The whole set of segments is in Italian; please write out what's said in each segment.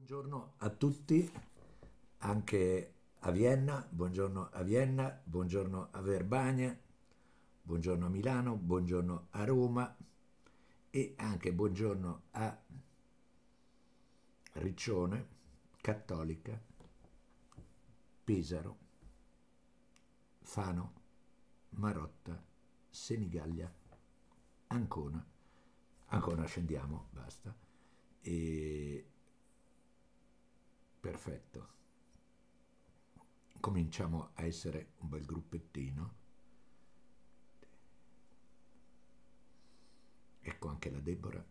Buongiorno a tutti, anche a Vienna, buongiorno a Vienna, buongiorno a Verbania, buongiorno a Milano, buongiorno a Roma e anche buongiorno a Riccione, Cattolica, Pesaro, Fano, Marotta, Senigallia, Ancona. Ancona scendiamo, basta. E Perfetto. Cominciamo a essere un bel gruppettino. Ecco anche la Deborah.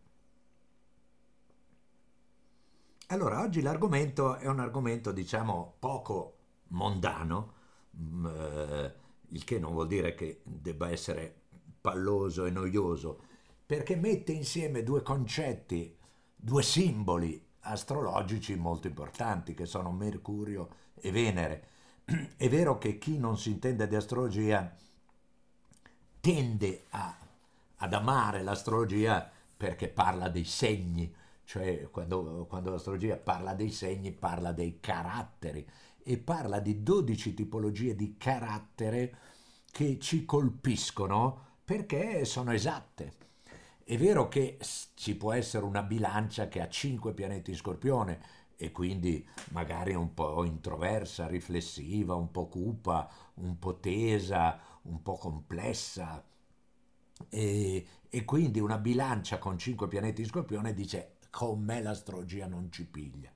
Allora, oggi l'argomento è un argomento, diciamo, poco mondano, mm, eh, il che non vuol dire che debba essere palloso e noioso, perché mette insieme due concetti, due simboli astrologici molto importanti che sono Mercurio e Venere. È vero che chi non si intende di astrologia tende a, ad amare l'astrologia perché parla dei segni, cioè quando, quando, l'astrologia parla dei segni parla dei caratteri e parla di 12 tipologie di carattere che ci colpiscono perché sono esatte è vero che ci può essere una bilancia che ha cinque pianeti in scorpione e quindi magari un po' introversa, riflessiva, un po' cupa, un po' tesa, un po' complessa. E, e quindi una bilancia con cinque pianeti in scorpione dice con me l'astrologia non ci piglia.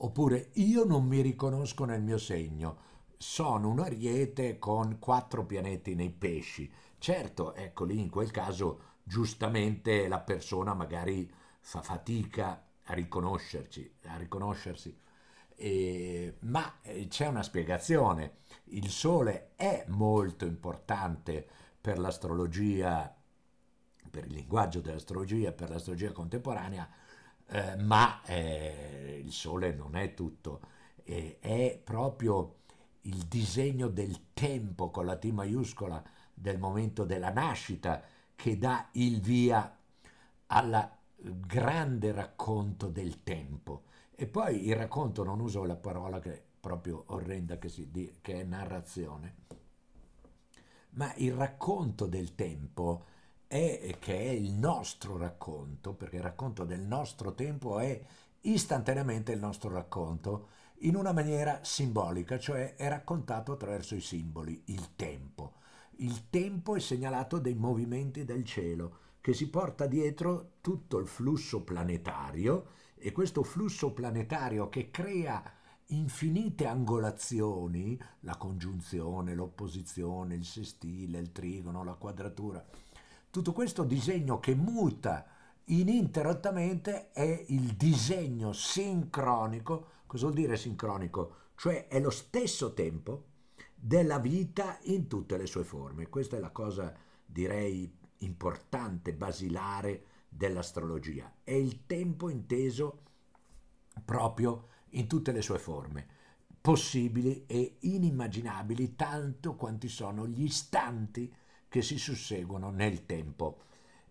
Oppure io non mi riconosco nel mio segno, sono un ariete con quattro pianeti nei pesci. Certo, ecco lì in quel caso giustamente la persona magari fa fatica a riconoscerci, a riconoscersi. Eh, ma c'è una spiegazione. Il Sole è molto importante per l'astrologia, per il linguaggio dell'astrologia, per l'astrologia contemporanea, eh, ma eh, il Sole non è tutto, è proprio il disegno del tempo con la T maiuscola del momento della nascita che dà il via al grande racconto del tempo. E poi il racconto, non uso la parola che è proprio orrenda che, si, che è narrazione, ma il racconto del tempo è che è il nostro racconto, perché il racconto del nostro tempo è istantaneamente il nostro racconto in una maniera simbolica, cioè è raccontato attraverso i simboli, il tempo. Il tempo è segnalato dai movimenti del cielo, che si porta dietro tutto il flusso planetario e questo flusso planetario che crea infinite angolazioni, la congiunzione, l'opposizione, il sestile, il trigono, la quadratura, tutto questo disegno che muta ininterrottamente è il disegno sincronico. Cosa vuol dire sincronico? Cioè è lo stesso tempo della vita in tutte le sue forme. Questa è la cosa, direi, importante, basilare dell'astrologia. È il tempo inteso proprio in tutte le sue forme, possibili e inimmaginabili tanto quanti sono gli istanti che si susseguono nel tempo.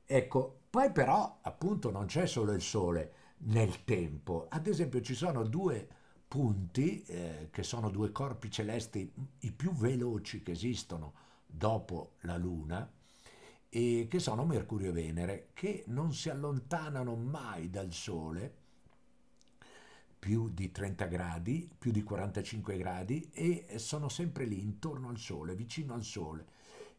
Ecco, poi però appunto non c'è solo il Sole nel tempo, ad esempio ci sono due punti eh, che sono due corpi celesti i più veloci che esistono dopo la Luna e che sono Mercurio e Venere che non si allontanano mai dal Sole più di 30 gradi, più di 45 gradi e sono sempre lì intorno al Sole, vicino al Sole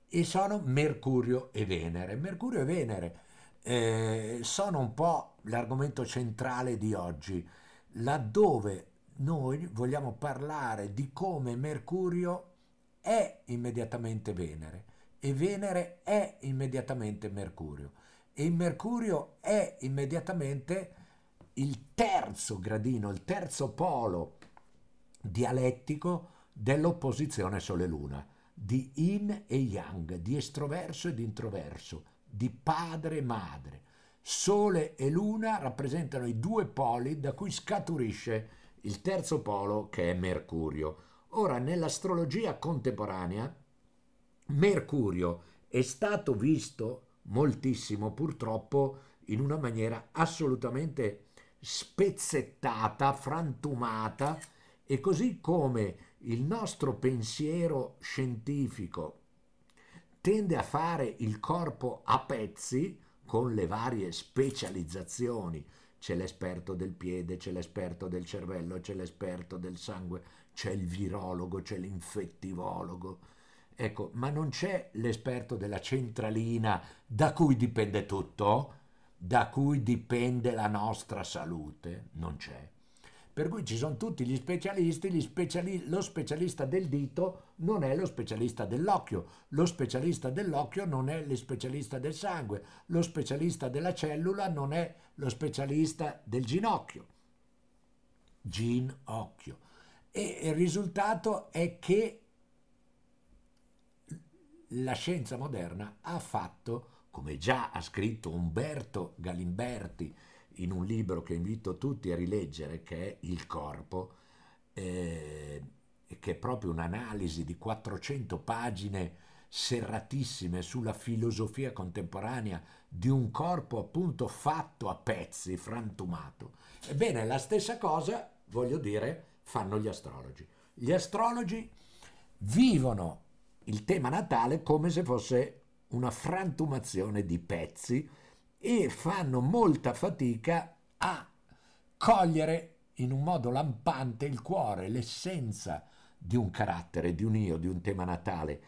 e sono Mercurio e Venere. Mercurio e Venere eh, sono un po' l'argomento centrale di oggi, laddove noi vogliamo parlare di come Mercurio è immediatamente Venere e Venere è immediatamente Mercurio e Mercurio è immediatamente il terzo gradino, il terzo polo dialettico dell'opposizione Sole-Luna, di yin e yang, di estroverso e di introverso, di padre e madre. Sole e Luna rappresentano i due poli da cui scaturisce il terzo polo che è Mercurio. Ora, nell'astrologia contemporanea, Mercurio è stato visto moltissimo purtroppo in una maniera assolutamente spezzettata, frantumata e così come il nostro pensiero scientifico tende a fare il corpo a pezzi con le varie specializzazioni, c'è l'esperto del piede, c'è l'esperto del cervello, c'è l'esperto del sangue, c'è il virologo, c'è l'infettivologo. Ecco, ma non c'è l'esperto della centralina da cui dipende tutto, da cui dipende la nostra salute, non c'è. Per cui ci sono tutti gli specialisti, gli speciali- lo specialista del dito non è lo specialista dell'occhio, lo specialista dell'occhio non è lo specialista del sangue, lo specialista della cellula non è lo specialista del ginocchio. Ginocchio. E il risultato è che la scienza moderna ha fatto, come già ha scritto Umberto Galimberti in un libro che invito tutti a rileggere, che è Il corpo, eh, che è proprio un'analisi di 400 pagine serratissime sulla filosofia contemporanea di un corpo appunto fatto a pezzi, frantumato. Ebbene, la stessa cosa, voglio dire, fanno gli astrologi. Gli astrologi vivono il tema natale come se fosse una frantumazione di pezzi e fanno molta fatica a cogliere in un modo lampante il cuore, l'essenza di un carattere, di un io, di un tema natale,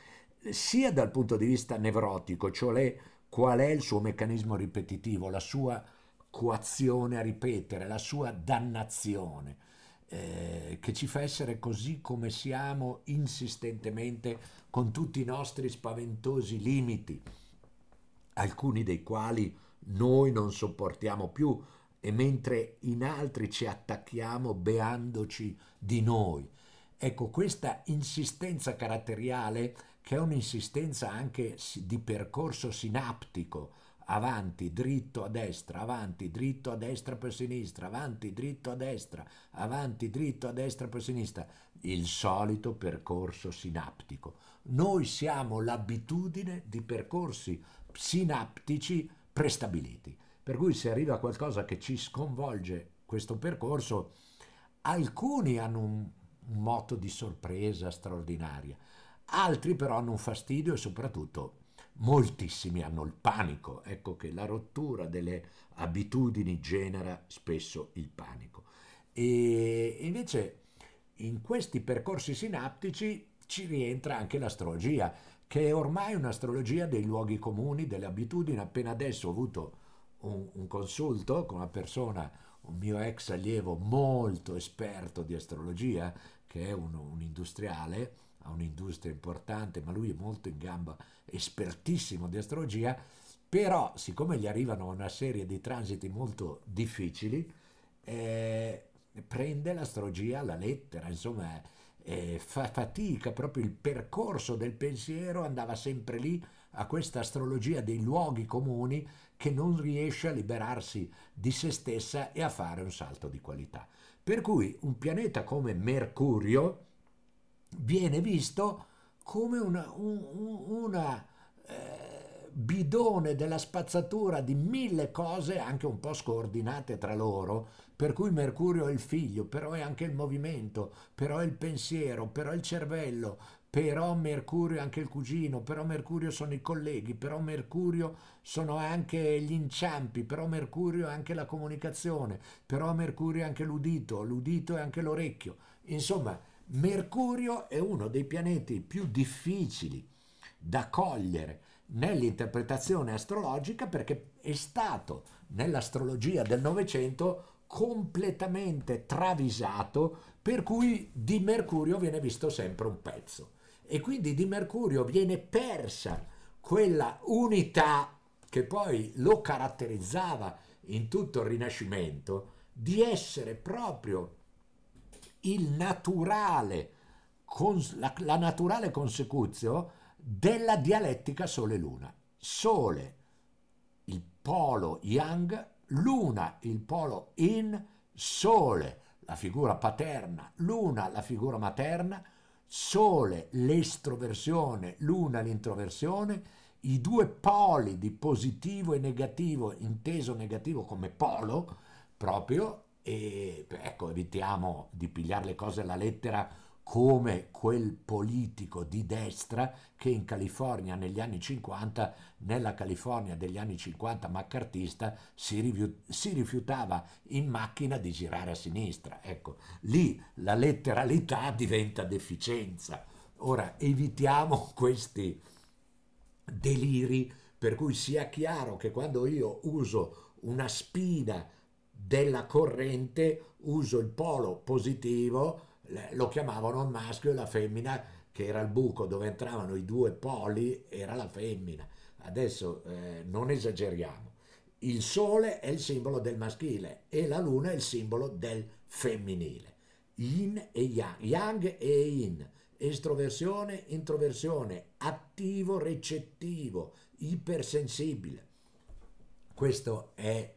sia dal punto di vista nevrotico, cioè qual è il suo meccanismo ripetitivo, la sua coazione a ripetere, la sua dannazione, eh, che ci fa essere così come siamo insistentemente con tutti i nostri spaventosi limiti, alcuni dei quali noi non sopportiamo più e mentre in altri ci attacchiamo beandoci di noi. Ecco, questa insistenza caratteriale, che è un'insistenza anche di percorso sinaptico, avanti, dritto a destra, avanti, dritto a destra per sinistra, avanti, dritto a destra, avanti, dritto a destra per sinistra, il solito percorso sinaptico. Noi siamo l'abitudine di percorsi sinaptici prestabiliti, per cui se arriva qualcosa che ci sconvolge questo percorso, alcuni hanno un, moto di sorpresa straordinaria, altri però hanno un fastidio e soprattutto moltissimi hanno il panico, ecco che la rottura delle abitudini genera spesso il panico. E invece in questi percorsi sinaptici ci rientra anche l'astrologia, che è ormai un'astrologia dei luoghi comuni, delle abitudini. Appena adesso ho avuto un, un consulto con una persona, un mio ex allievo molto esperto di astrologia, che è un, un industriale, ha un'industria importante, ma lui è molto in gamba, espertissimo di astrologia, però siccome gli arrivano una serie di transiti molto difficili, eh, prende l'astrologia alla lettera, insomma eh, fa fatica, proprio il percorso del pensiero andava sempre lì a questa astrologia dei luoghi comuni che non riesce a liberarsi di se stessa e a fare un salto di qualità. Per cui un pianeta come Mercurio, viene visto come una, un, una eh, bidone della spazzatura di mille cose anche un po' scordinate tra loro, per cui Mercurio è il figlio, però è anche il movimento, però è il pensiero, però è il cervello, però Mercurio è anche il cugino, però Mercurio sono i colleghi, però Mercurio sono anche gli inciampi, però Mercurio è anche la comunicazione, però Mercurio è anche l'udito, l'udito è anche l'orecchio. Insomma, Mercurio è uno dei pianeti più difficili da cogliere nell'interpretazione astrologica perché è stato nell'astrologia del Novecento completamente travisato per cui di Mercurio viene visto sempre un pezzo e quindi di Mercurio viene persa quella unità che poi lo caratterizzava in tutto il Rinascimento di essere proprio il naturale, la, la naturale consecuzio della dialettica Sole-Luna. Sole, il polo yang, Luna, il polo in, Sole, la figura paterna, Luna, la figura materna, Sole, l'estroversione, Luna, l'introversione, i due poli di positivo e negativo, inteso negativo come polo, proprio E ecco, evitiamo di pigliare le cose alla lettera come quel politico di destra che in California negli anni 50, nella California degli anni 50 maccartista, si, rifiutava in macchina di girare a sinistra. Ecco, lì la letteralità diventa deficienza. Ora evitiamo questi deliri per cui sia chiaro che quando io uso una spina della corrente uso il polo positivo lo chiamavano il maschio e la femmina, che era il buco dove entravano i due poli, era la femmina. Adesso eh, non esageriamo. Il sole è il simbolo del maschile e la luna è il simbolo del femminile. Yin e yang, yang e yin, estroversione, introversione, attivo, recettivo, ipersensibile. Questo è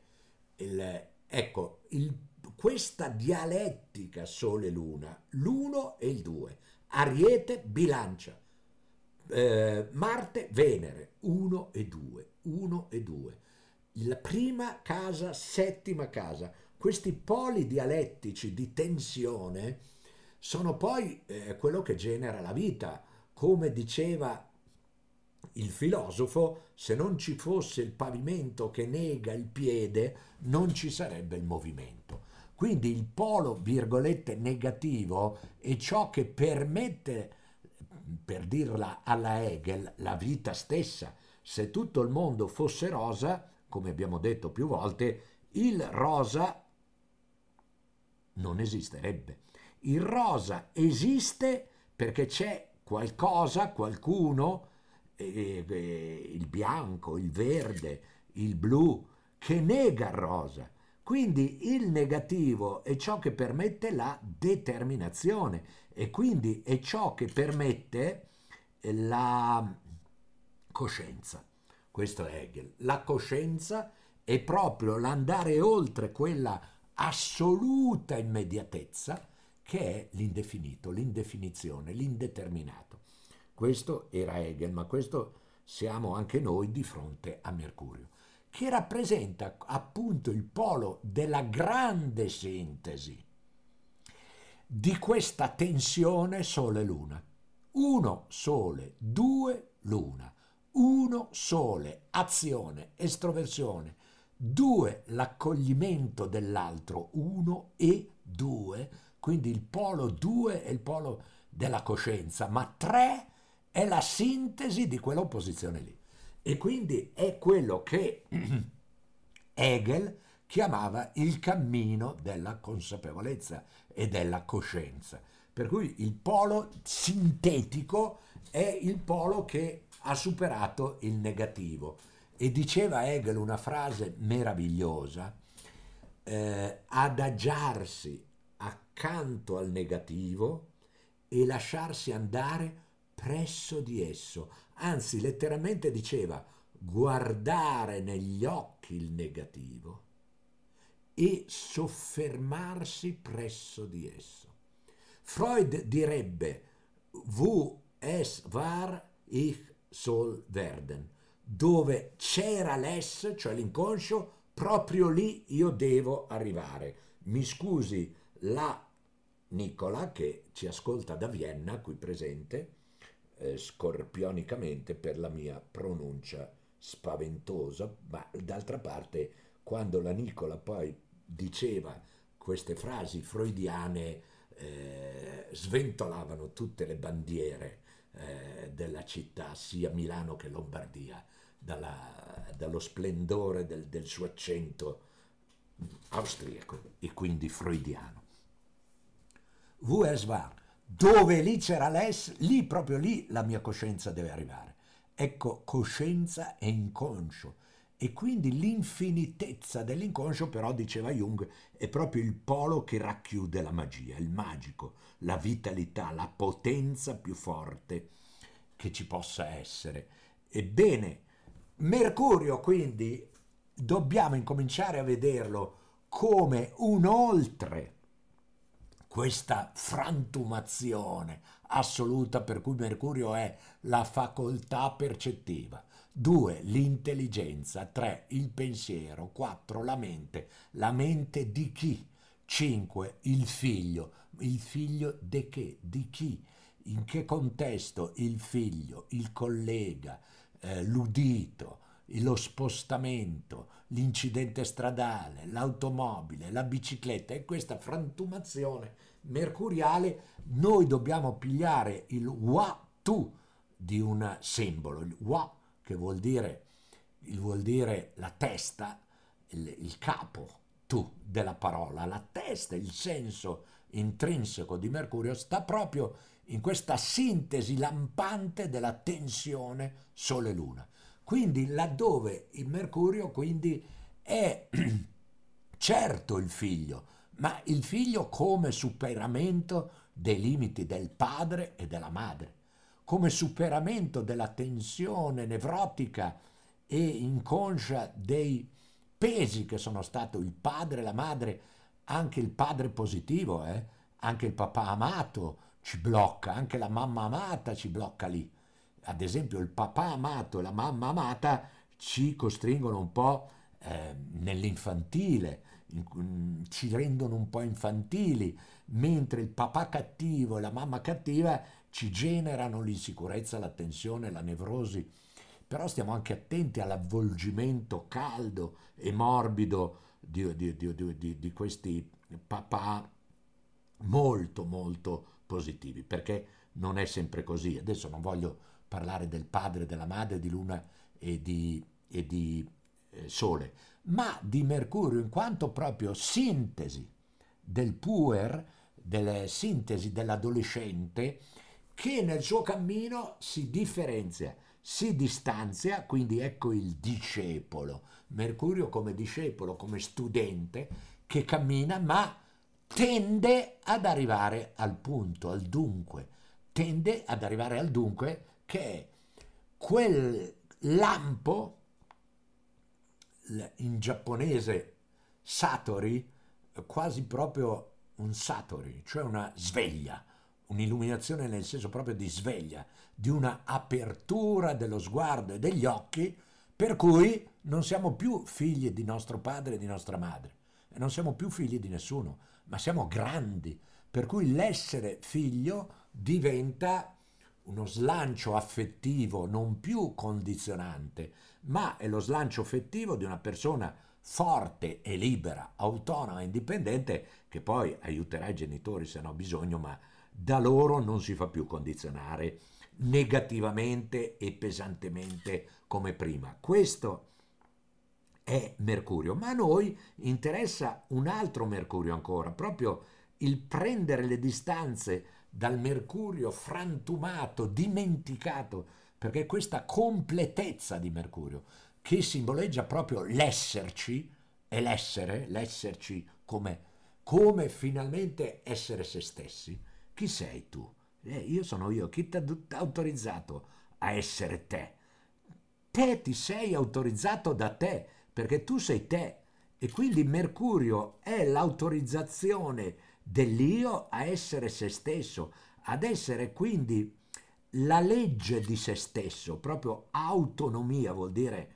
il, ecco, il questa dialettica Sole-Luna, l'uno e il due, Ariete, Bilancia, eh, Marte, Venere, uno e due, uno e due. La prima casa, settima casa. Questi poli dialettici di tensione sono poi eh, quello che genera la vita. Come diceva il filosofo, se non ci fosse il pavimento che nega il piede, non ci sarebbe il movimento. Quindi il polo, virgolette, negativo è ciò che permette, per dirla alla Hegel, la vita stessa. Se tutto il mondo fosse rosa, come abbiamo detto più volte, il rosa non esisterebbe. Il rosa esiste perché c'è qualcosa, qualcuno, eh, eh, il bianco, il verde, il blu, che nega il rosa quindi il negativo è ciò che permette la determinazione e quindi è ciò che permette la coscienza. Questo è Hegel. La coscienza è proprio l'andare oltre quella assoluta immediatezza che è l'indefinito, l'indefinizione, l'indeterminato. Questo era Hegel, ma questo siamo anche noi di fronte a Mercurio che rappresenta appunto il polo della grande sintesi di questa tensione Sole-Luna. Uno Sole, due Luna, uno Sole, azione, estroversione, due l'accoglimento dell'altro, uno e due, quindi il polo due è il polo della coscienza, ma tre è la sintesi di quell'opposizione lì. E quindi è quello che Hegel chiamava il cammino della consapevolezza e della coscienza. Per cui il polo sintetico è il polo che ha superato il negativo. E diceva Hegel una frase meravigliosa, eh, adagiarsi accanto al negativo e lasciarsi andare presso di esso, anzi letteralmente diceva guardare negli occhi il negativo e soffermarsi presso di esso. Freud direbbe Wo es war ich soll werden, dove c'era l'ess, cioè l'inconscio, proprio lì io devo arrivare. Mi scusi la Nicola che ci ascolta da Vienna, qui presente, eh, scorpionicamente per la mia pronuncia spaventosa, ma d'altra parte quando la Nicola poi diceva queste frasi freudiane eh, sventolavano tutte le bandiere eh, della città, sia Milano che Lombardia, dalla, dallo splendore del, del suo accento austriaco e quindi freudiano. Wo es war, dove lì c'era l'ess, lì proprio lì la mia coscienza deve arrivare. Ecco, coscienza e inconscio. E quindi l'infinitezza dell'inconscio, però, diceva Jung, è proprio il polo che racchiude la magia, il magico, la vitalità, la potenza più forte che ci possa essere. Ebbene, Mercurio quindi dobbiamo incominciare a vederlo come un oltre questa frantumazione assoluta per cui Mercurio è la facoltà percettiva. 2. L'intelligenza. 3. Il pensiero. 4. La mente. La mente di chi? 5. Il figlio. Il figlio di che? Di chi? In che contesto il figlio, il collega, eh, l'udito, lo spostamento, l'incidente stradale, l'automobile, la bicicletta e questa frantumazione mercuriale noi dobbiamo pigliare il wa tu di un simbolo, il wa che vuol dire, vuol dire la testa, il, il capo, tu della parola, la testa, il senso intrinseco di Mercurio sta proprio in questa sintesi lampante della tensione Sole-Luna. Quindi laddove il Mercurio quindi è certo il figlio, ma il figlio come superamento dei limiti del padre e della madre, come superamento della tensione nevrotica e inconscia dei pesi che sono stato il padre, la madre, anche il padre positivo, eh? anche il papà amato ci blocca, anche la mamma amata ci blocca lì ad esempio il papà amato e la mamma amata ci costringono un po' eh, nell'infantile, in, ci rendono un po' infantili, mentre il papà cattivo e la mamma cattiva ci generano l'insicurezza, la tensione, la nevrosi. Però stiamo anche attenti all'avvolgimento caldo e morbido di, di, di, di questi papà molto molto positivi, perché non è sempre così. Adesso non voglio parlare del padre, della madre, di luna e di, e di eh, sole, ma di Mercurio in quanto proprio sintesi del puer, delle sintesi dell'adolescente che nel suo cammino si differenzia, si distanzia, quindi ecco il discepolo, Mercurio come discepolo, come studente che cammina ma tende ad arrivare al punto, al dunque, tende ad arrivare al dunque che quel lampo, in giapponese satori, quasi proprio un satori, cioè una sveglia, un'illuminazione nel senso proprio di sveglia, di una apertura dello sguardo e degli occhi, per cui non siamo più figli di nostro padre e di nostra madre, e non siamo più figli di nessuno, ma siamo grandi, per cui l'essere figlio diventa uno slancio affettivo non più condizionante, ma è lo slancio affettivo di una persona forte e libera, autonoma e indipendente, che poi aiuterà i genitori se hanno bisogno, ma da loro non si fa più condizionare negativamente e pesantemente come prima. Questo è Mercurio, ma a noi interessa un altro Mercurio ancora, proprio il prendere le distanze dal Mercurio frantumato, dimenticato, perché questa completezza di Mercurio, che simboleggia proprio l'esserci, e l'essere, l'esserci come, come finalmente essere se stessi, chi sei tu? Eh, io sono io, chi ti ha autorizzato a essere te? Te ti sei autorizzato da te, perché tu sei te. E quindi Mercurio è l'autorizzazione dell'io a essere se stesso, ad essere quindi la legge di se stesso, proprio autonomia vuol dire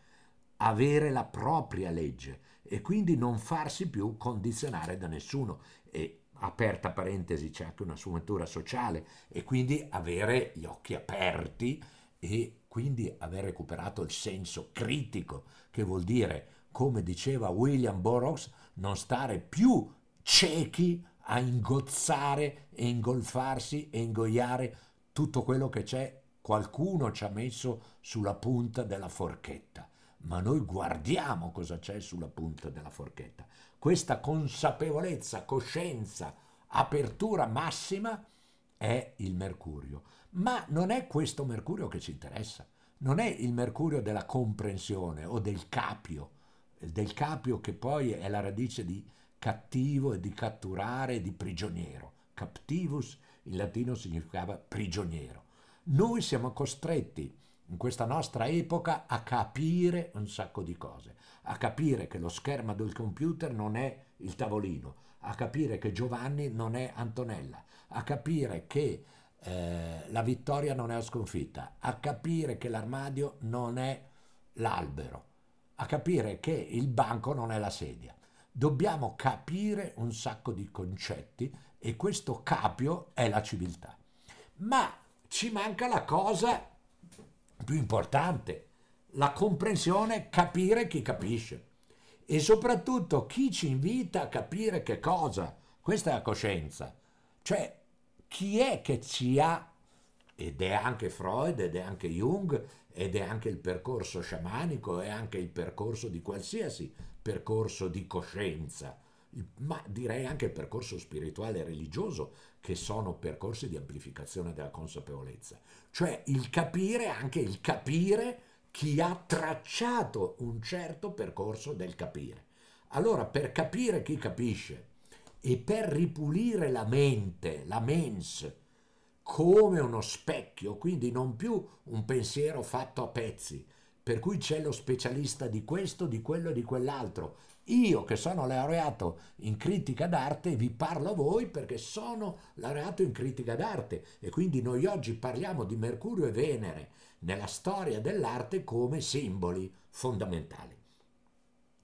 avere la propria legge e quindi non farsi più condizionare da nessuno. E aperta parentesi c'è anche una sfumatura sociale e quindi avere gli occhi aperti e quindi aver recuperato il senso critico, che vuol dire, come diceva William Burroughs, non stare più ciechi a ingozzare e ingolfarsi e ingoiare tutto quello che c'è, qualcuno ci ha messo sulla punta della forchetta, ma noi guardiamo cosa c'è sulla punta della forchetta. Questa consapevolezza, coscienza, apertura massima è il mercurio, ma non è questo mercurio che ci interessa, non è il mercurio della comprensione o del capio, del capio che poi è la radice di cattivo e di catturare di prigioniero. Captivus in latino significava prigioniero. Noi siamo costretti in questa nostra epoca a capire un sacco di cose, a capire che lo schermo del computer non è il tavolino, a capire che Giovanni non è Antonella, a capire che eh, la vittoria non è la sconfitta, a capire che l'armadio non è l'albero, a capire che il banco non è la sedia. Dobbiamo capire un sacco di concetti e questo capio è la civiltà. Ma ci manca la cosa più importante, la comprensione, capire chi capisce e soprattutto chi ci invita a capire che cosa. Questa è la coscienza. Cioè, chi è che ci ha, ed è anche Freud, ed è anche Jung, ed è anche il percorso sciamanico, è anche il percorso di qualsiasi percorso di coscienza, ma direi anche percorso spirituale e religioso, che sono percorsi di amplificazione della consapevolezza. Cioè il capire, anche il capire chi ha tracciato un certo percorso del capire. Allora, per capire chi capisce e per ripulire la mente, la mens, come uno specchio, quindi non più un pensiero fatto a pezzi, per cui c'è lo specialista di questo, di quello e di quell'altro. Io che sono laureato in critica d'arte vi parlo a voi perché sono laureato in critica d'arte e quindi noi oggi parliamo di Mercurio e Venere nella storia dell'arte come simboli fondamentali.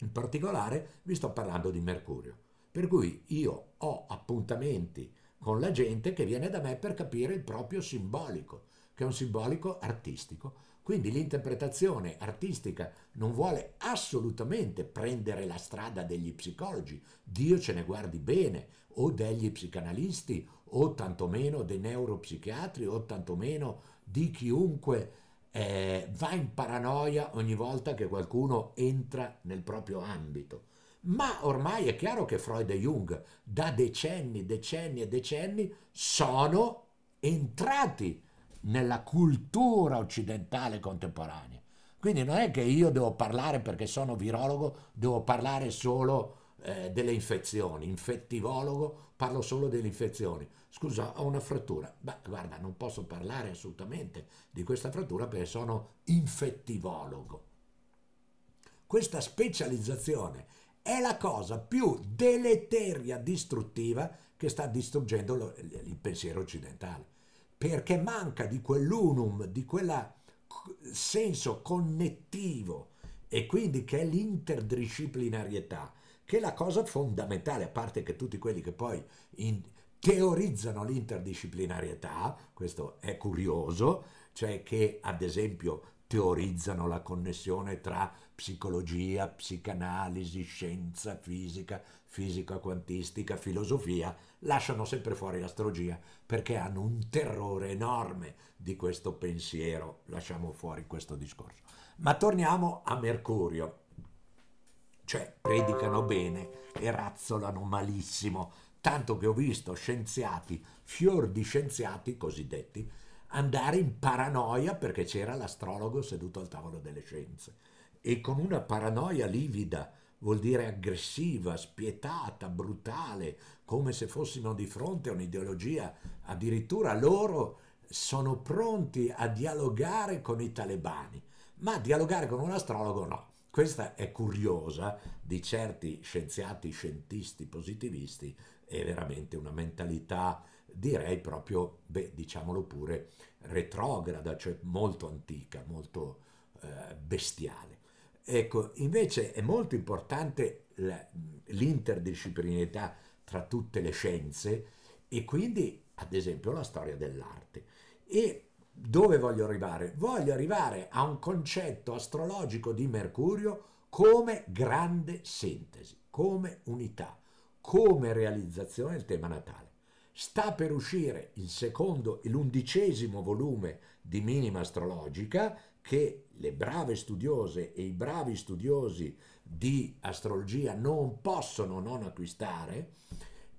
In particolare vi sto parlando di Mercurio, per cui io ho appuntamenti con la gente che viene da me per capire il proprio simbolico, che è un simbolico artistico. Quindi l'interpretazione artistica non vuole assolutamente prendere la strada degli psicologi, Dio ce ne guardi bene, o degli psicanalisti, o tantomeno dei neuropsichiatri, o tantomeno di chiunque eh, va in paranoia ogni volta che qualcuno entra nel proprio ambito. Ma ormai è chiaro che Freud e Jung da decenni, decenni e decenni sono entrati nella cultura occidentale contemporanea. Quindi non è che io devo parlare perché sono virologo, devo parlare solo eh, delle infezioni, infettivologo, parlo solo delle infezioni. Scusa, ho una frattura. Beh, guarda, non posso parlare assolutamente di questa frattura perché sono infettivologo. Questa specializzazione è la cosa più deleteria, distruttiva che sta distruggendo il pensiero occidentale, perché manca di quell'unum, di quel senso connettivo e quindi che è l'interdisciplinarietà che è la cosa fondamentale, a parte che tutti quelli che poi in, teorizzano l'interdisciplinarietà, questo è curioso, cioè che ad esempio teorizzano la connessione tra psicologia, psicanalisi, scienza, fisica, fisica quantistica, filosofia, lasciano sempre fuori l'astrologia perché hanno un terrore enorme di questo pensiero, lasciamo fuori questo discorso. Ma torniamo a Mercurio. Cioè predicano bene e razzolano malissimo, tanto che ho visto scienziati, fior di scienziati cosiddetti, andare in paranoia perché c'era l'astrologo seduto al tavolo delle scienze. E con una paranoia livida, vuol dire aggressiva, spietata, brutale, come se fossimo di fronte a un'ideologia, addirittura loro sono pronti a dialogare con i talebani, ma dialogare con un astrologo no. Questa è curiosa di certi scienziati, scientisti, positivisti, è veramente una mentalità, direi proprio, beh, diciamolo pure, retrograda, cioè molto antica, molto eh, bestiale. Ecco, invece è molto importante l'interdisciplinarietà tra tutte le scienze e quindi, ad esempio, la storia dell'arte. E dove voglio arrivare? Voglio arrivare a un concetto astrologico di Mercurio come grande sintesi, come unità, come realizzazione del tema natale. Sta per uscire il secondo e l'undicesimo volume di Minima Astrologica che le brave studiose e i bravi studiosi di astrologia non possono non acquistare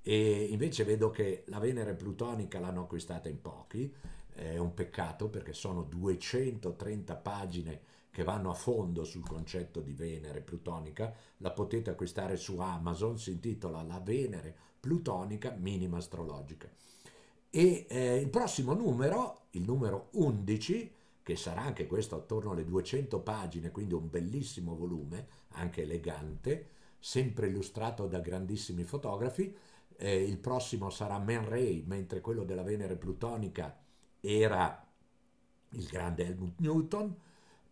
e invece vedo che la Venere plutonica l'hanno acquistata in pochi è un peccato perché sono 230 pagine che vanno a fondo sul concetto di Venere plutonica, la potete acquistare su Amazon, si intitola La Venere plutonica minima astrologica. E eh, il prossimo numero, il numero 11, che sarà anche questo attorno alle 200 pagine, quindi un bellissimo volume, anche elegante, sempre illustrato da grandissimi fotografi, eh, il prossimo sarà Man Ray, mentre quello della Venere plutonica era il grande Helmut Newton,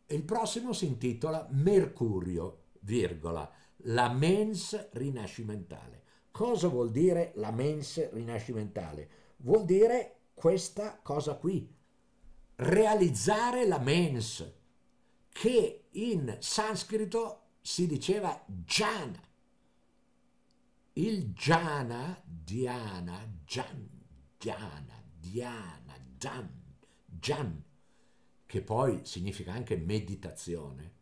il prossimo si intitola Mercurio, virgola, la mens rinascimentale. Cosa vuol dire la mens rinascimentale? Vuol dire questa cosa qui, realizzare la mens, che in sanscrito si diceva jhana. Il jhana, dhyana, jan, dhyana, dhyana, jan, jan, che poi significa anche meditazione,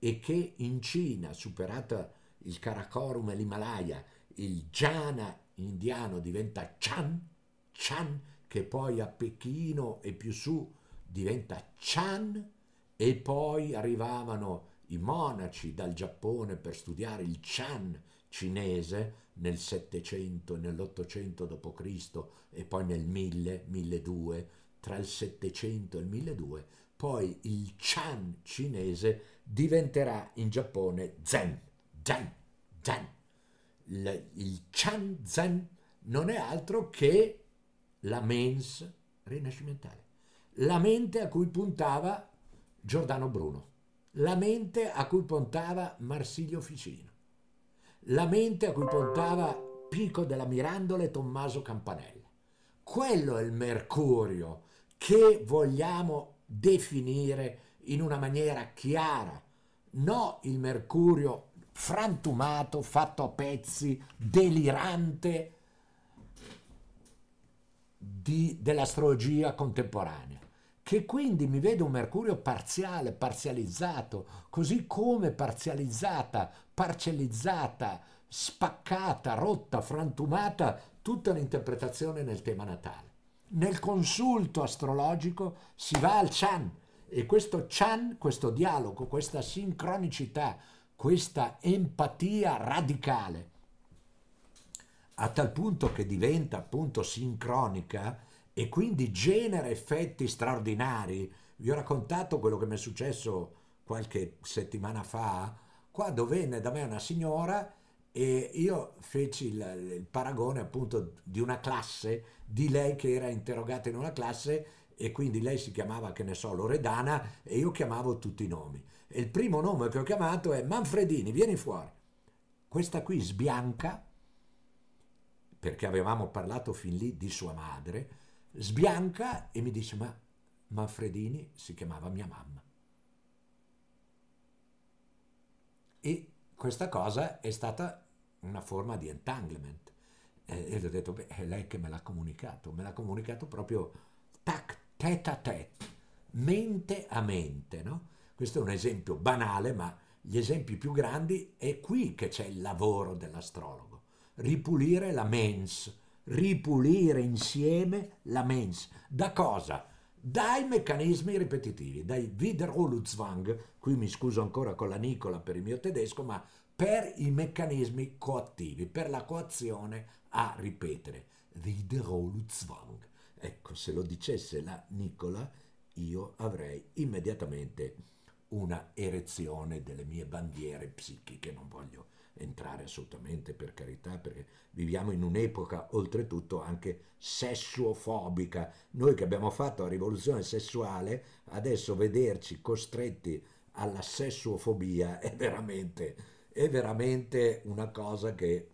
e che in Cina, superata il Karakorum e l'Himalaya, il jhana indiano diventa chan, chan, che poi a Pechino e più su diventa chan, e poi arrivavano i monaci dal Giappone per studiare il Chan cinese nel 700 e nell'800 d.C. e poi nel 1000, 1200, tra il 700 e il 1200, poi il Chan cinese diventerà in Giappone Zen, Zen, Zen. Il, il Chan Zen non è altro che la mens rinascimentale, la mente a cui puntava Giordano Bruno, la mente a cui puntava Marsilio Ficino, la mente a cui puntava Pico della Mirandola e Tommaso Campanella. Quello è il Mercurio che vogliamo definire in una maniera chiara, no il Mercurio frantumato, fatto a pezzi, delirante di, dell'astrologia contemporanea che quindi mi vede un Mercurio parziale, parzializzato, così come parzializzata, parcellizzata, spaccata, rotta, frantumata, tutta l'interpretazione nel tema natale. Nel consulto astrologico si va al Chan e questo Chan, questo dialogo, questa sincronicità, questa empatia radicale, a tal punto che diventa appunto sincronica, e quindi genera effetti straordinari. Vi ho raccontato quello che mi è successo qualche settimana fa, quando venne da me una signora e io feci il, il, paragone appunto di una classe, di lei che era interrogata in una classe e quindi lei si chiamava, che ne so, Loredana e io chiamavo tutti i nomi. E il primo nome che ho chiamato è Manfredini, vieni fuori. Questa qui sbianca, perché avevamo parlato fin lì di sua madre, sbianca e mi dice ma Manfredini si chiamava mia mamma. E questa cosa è stata una forma di entanglement. E gli ho detto, beh, è lei che me l'ha comunicato, me l'ha comunicato proprio tac, tête a tête, mente a mente, no? Questo è un esempio banale, ma gli esempi più grandi è qui che c'è il lavoro dell'astrologo, ripulire la mens, ripulire insieme la mens. Da cosa? Dai meccanismi ripetitivi, dai Wiederholungszwang, qui mi scuso ancora con la Nicola per il mio tedesco, ma per i meccanismi coattivi, per la coazione a ripetere. Wiederholungszwang. Ecco, se lo dicesse la Nicola, io avrei immediatamente una erezione delle mie bandiere psichiche, non voglio entrare assolutamente per carità, perché viviamo in un'epoca oltretutto anche sessuofobica. Noi che abbiamo fatto la rivoluzione sessuale, adesso vederci costretti alla sessuofobia è veramente, è veramente una cosa che,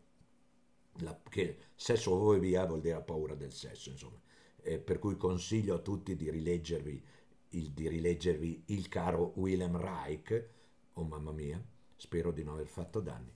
la, che sessuofobia vuol dire paura del sesso, insomma. Eh, per cui consiglio a tutti di rileggervi il, di rileggervi il caro Wilhelm Reich, oh mamma mia, spero di non aver fatto danni.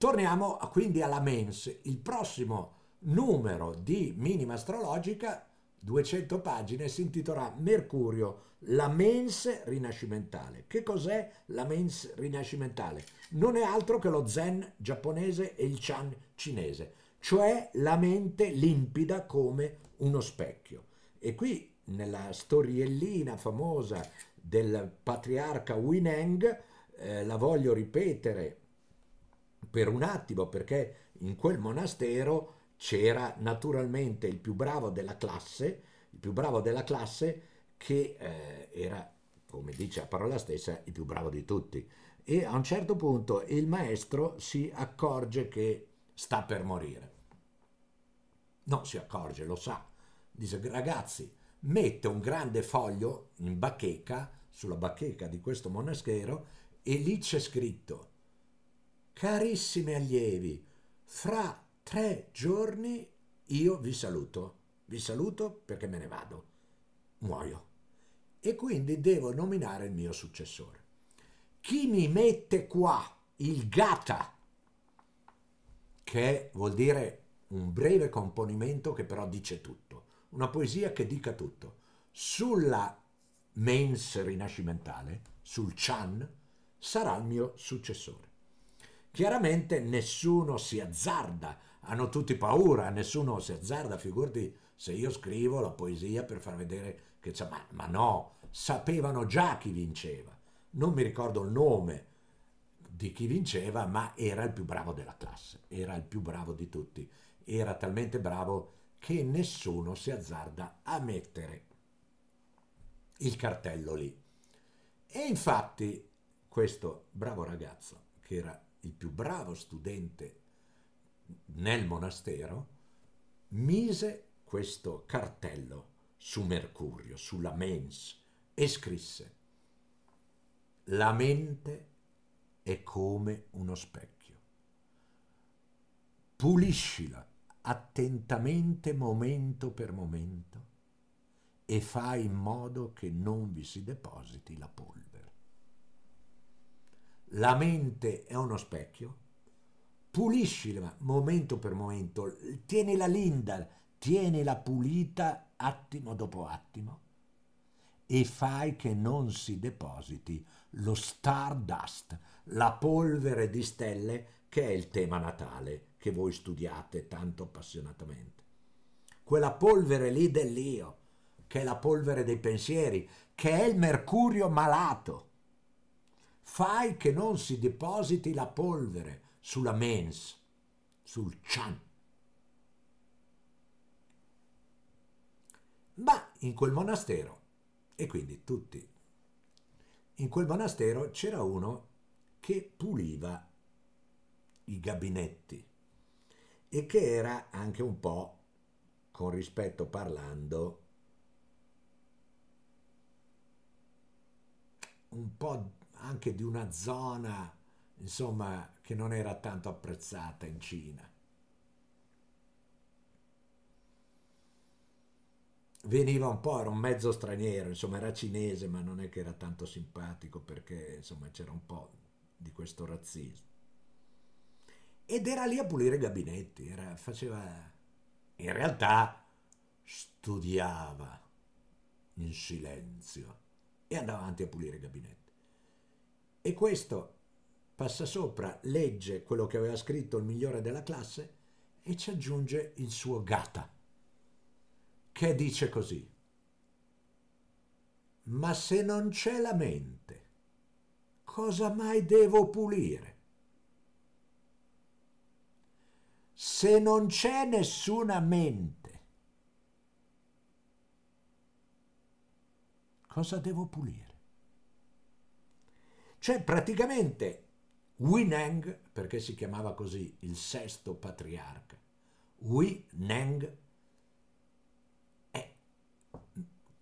Torniamo quindi alla mens. Il prossimo numero di minima astrologica, 200 pagine, si intitolerà Mercurio, la mens rinascimentale. Che cos'è la mens rinascimentale? Non è altro che lo zen giapponese e il chan cinese, cioè la mente limpida come uno specchio. E qui nella storiellina famosa del patriarca Wineng, eh, la voglio ripetere per un attimo perché in quel monastero c'era naturalmente il più bravo della classe, il più bravo della classe che eh, era, come dice la parola stessa, il più bravo di tutti. E a un certo punto il maestro si accorge che sta per morire. Non si accorge, lo sa. Dice, ragazzi, mette un grande foglio in bacheca, sulla bacheca di questo monastero, e lì c'è scritto carissimi allievi, fra tre giorni io vi saluto. Vi saluto perché me ne vado. Muoio. E quindi devo nominare il mio successore. Chi mi mette qua il gata, che vuol dire un breve componimento che però dice tutto, una poesia che dica tutto, sulla mens rinascimentale, sul Chan, sarà il mio successore. Chiaramente nessuno si azzarda, hanno tutti paura, nessuno si azzarda, figurati se io scrivo la poesia per far vedere che c'è, ma, ma no, sapevano già chi vinceva, non mi ricordo il nome di chi vinceva, ma era il più bravo della classe, era il più bravo di tutti, era talmente bravo che nessuno si azzarda a mettere il cartello lì. E infatti questo bravo ragazzo, che era il più bravo studente nel monastero, mise questo cartello su Mercurio, sulla mens, e scrisse La mente è come uno specchio. Puliscila attentamente momento per momento e fai in modo che non vi si depositi la polvere. La mente è uno specchio, puliscila momento per momento, tienila linda, tienila pulita attimo dopo attimo e fai che non si depositi lo stardust, la polvere di stelle che è il tema natale che voi studiate tanto appassionatamente. Quella polvere lì dell'io, che è la polvere dei pensieri, che è il mercurio malato. Fai che non si depositi la polvere sulla mens, sul chan. Ma in quel monastero, e quindi tutti, in quel monastero c'era uno che puliva i gabinetti e che era anche un po', con rispetto parlando, un po' anche di una zona, insomma, che non era tanto apprezzata in Cina. Veniva un po', era un mezzo straniero, insomma, era cinese, ma non è che era tanto simpatico perché, insomma, c'era un po' di questo razzismo. Ed era lì a pulire i gabinetti, era, faceva... In realtà studiava in silenzio e andava avanti a pulire i gabinetti. E questo passa sopra, legge quello che aveva scritto il migliore della classe e ci aggiunge il suo gata, che dice così. Ma se non c'è la mente, cosa mai devo pulire? Se non c'è nessuna mente, cosa devo pulire? Cioè praticamente Wineng, perché si chiamava così il sesto patriarca, Wineng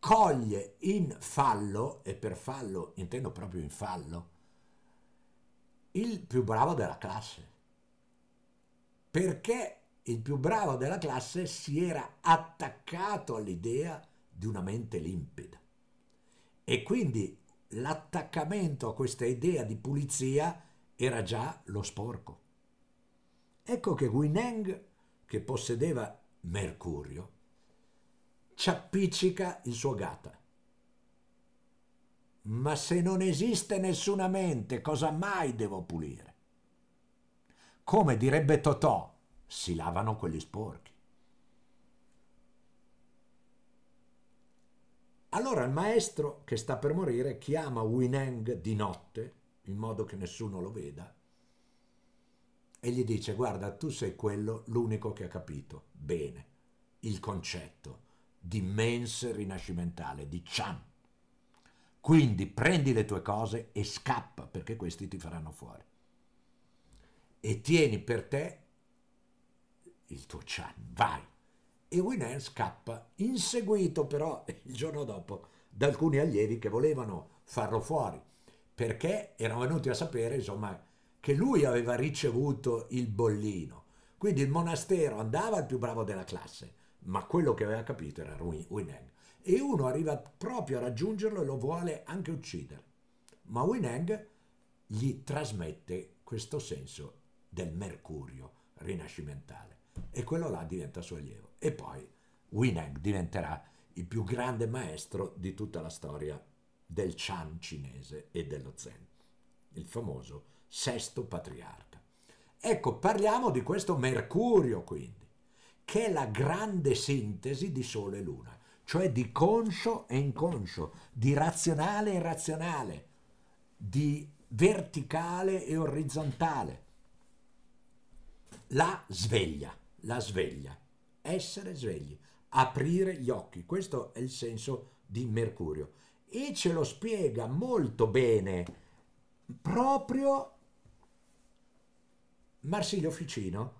coglie in fallo, e per fallo intendo proprio in fallo, il più bravo della classe. Perché il più bravo della classe si era attaccato all'idea di una mente limpida. E quindi l'attaccamento a questa idea di pulizia era già lo sporco. Ecco che Guineng, che possedeva Mercurio, ci appiccica il suo gata. Ma se non esiste nessuna mente, cosa mai devo pulire? Come direbbe Totò, si lavano quelli sporchi. Allora il maestro che sta per morire chiama Wineng di notte, in modo che nessuno lo veda, e gli dice guarda tu sei quello l'unico che ha capito bene il concetto di mens rinascimentale, di Chan. Quindi prendi le tue cose e scappa perché questi ti faranno fuori. E tieni per te il tuo Chan, vai e Winner scappa, inseguito però il giorno dopo da alcuni allievi che volevano farlo fuori, perché erano venuti a sapere insomma che lui aveva ricevuto il bollino. Quindi il monastero andava il più bravo della classe, ma quello che aveva capito era Wineng. E uno arriva proprio a raggiungerlo e lo vuole anche uccidere. Ma Wineng gli trasmette questo senso del mercurio rinascimentale e quello là diventa suo allievo. E poi Wineng diventerà il più grande maestro di tutta la storia del Chan cinese e dello Zen, il famoso sesto patriarca. Ecco, parliamo di questo Mercurio quindi, che è la grande sintesi di Sole e Luna, cioè di conscio e inconscio, di razionale e irrazionale, di verticale e orizzontale. La sveglia, la sveglia, essere svegli, aprire gli occhi, questo è il senso di Mercurio e ce lo spiega molto bene proprio Marsilio Ficino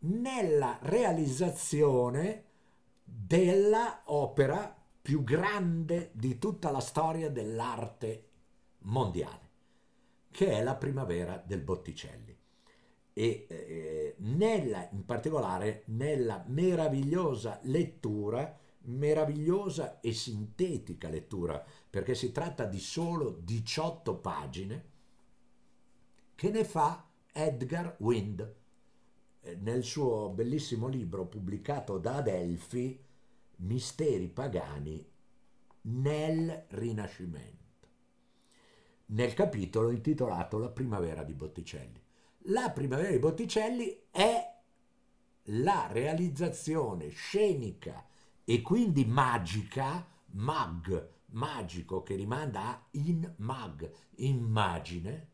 nella realizzazione della opera più grande di tutta la storia dell'arte mondiale, che è la primavera del Botticelli. E eh, nella, in particolare nella meravigliosa lettura, meravigliosa e sintetica lettura, perché si tratta di solo 18 pagine, che ne fa Edgar Wind eh, nel suo bellissimo libro pubblicato da Adelphi, Misteri pagani nel Rinascimento nel capitolo intitolato La primavera di Botticelli. La primavera di Botticelli è la realizzazione scenica e quindi magica, mag, magico che rimanda a in mag, immagine,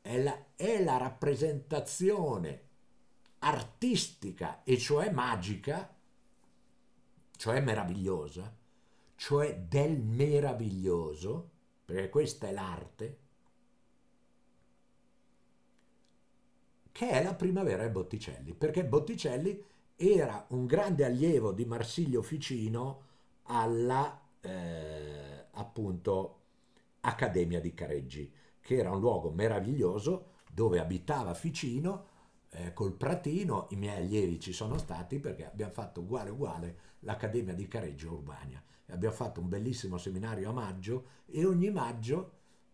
è la, è la rappresentazione artistica e cioè magica, cioè meravigliosa, cioè del meraviglioso, perché questa è l'arte, che è la primavera di Botticelli, perché Botticelli era un grande allievo di Marsilio Ficino alla eh, appunto Accademia di Careggi, che era un luogo meraviglioso dove abitava Ficino eh, col Pratino, i miei allievi ci sono stati perché abbiamo fatto uguale uguale l'Accademia di Careggio Urbania. Abbiamo fatto un bellissimo seminario a maggio e ogni maggio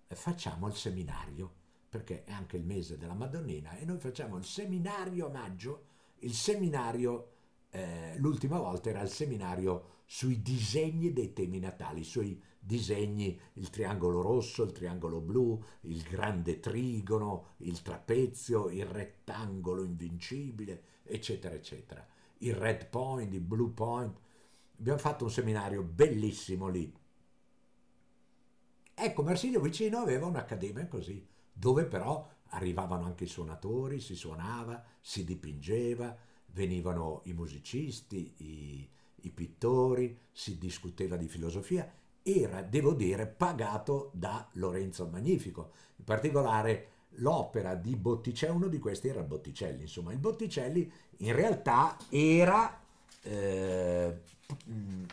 eh, facciamo il seminario, perché è anche il mese della Madonnina, e noi facciamo il seminario a maggio, il seminario, eh, l'ultima volta era il seminario sui disegni dei temi natali, sui disegni, il triangolo rosso, il triangolo blu, il grande trigono, il trapezio, il rettangolo invincibile, eccetera, eccetera. Il red point, il blue point, Abbiamo fatto un seminario bellissimo lì. Ecco, Marsilio vicino aveva un'accademia così, dove però arrivavano anche i suonatori, si suonava, si dipingeva, venivano i musicisti, i, i pittori, si discuteva di filosofia. Era, devo dire, pagato da Lorenzo Magnifico. In particolare l'opera di Botticelli, uno di questi era Botticelli, insomma, il Botticelli in realtà era eh,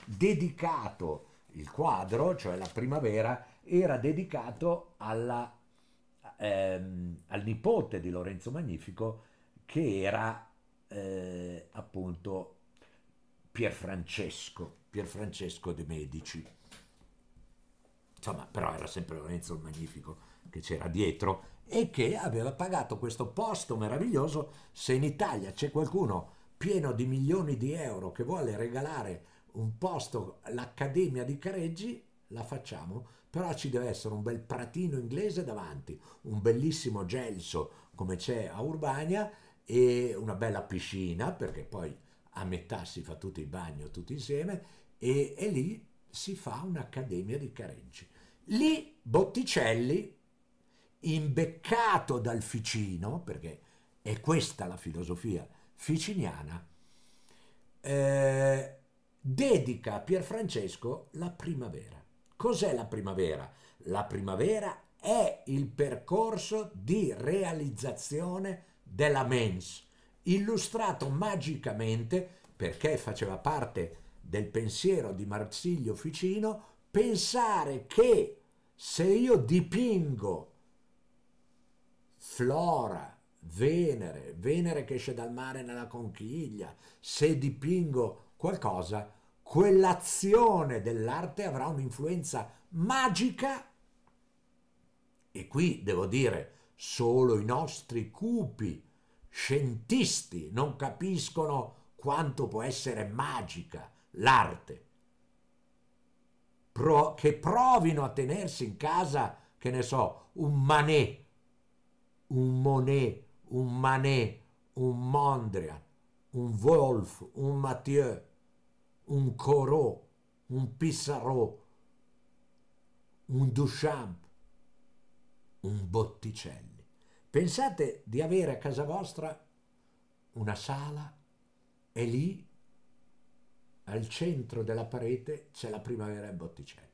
dedicato il quadro, cioè la primavera, era dedicato alla, ehm, al nipote di Lorenzo Magnifico che era eh, appunto Pierfrancesco, Pierfrancesco de' Medici. Insomma, però era sempre Lorenzo il Magnifico che c'era dietro e che aveva pagato questo posto meraviglioso se in Italia c'è qualcuno pieno di milioni di euro che vuole regalare un posto all'Accademia di Careggi, la facciamo, però ci deve essere un bel pratino inglese davanti, un bellissimo gelso come c'è a Urbania e una bella piscina, perché poi a metà si fa tutto il bagno tutti insieme e, e lì si fa un'Accademia di Careggi. Lì Botticelli, imbeccato dal Ficino, perché è questa la filosofia ficiniana, eh, dedica a Pierfrancesco la primavera. Cos'è la primavera? La primavera è il percorso di realizzazione della mens, illustrato magicamente perché faceva parte del pensiero di Marsilio Ficino, pensare che se io dipingo Flora, Venere, Venere che esce dal mare nella conchiglia, se dipingo qualcosa, quell'azione dell'arte avrà un'influenza magica e qui devo dire solo i nostri cupi scientisti non capiscono quanto può essere magica l'arte. Pro, che provino a tenersi in casa, che ne so, un Manet, un Monet, un Manet, un Mondrian, un Wolf, un Mathieu, un Corot, un Pissarro, un Duchamp, un Botticelli. Pensate di avere a casa vostra una sala e lì al centro della parete c'è la primavera in Botticelli.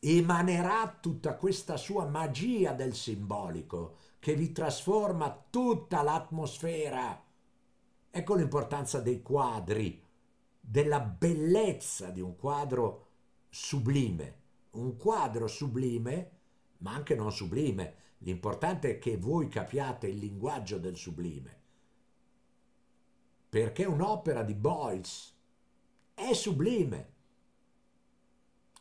Emanerà tutta questa sua magia del simbolico che vi trasforma tutta l'atmosfera. Ecco l'importanza dei quadri, della bellezza di un quadro sublime. Un quadro sublime, ma anche non sublime. L'importante è che voi capiate il linguaggio del sublime perché un'opera di Boyce è sublime.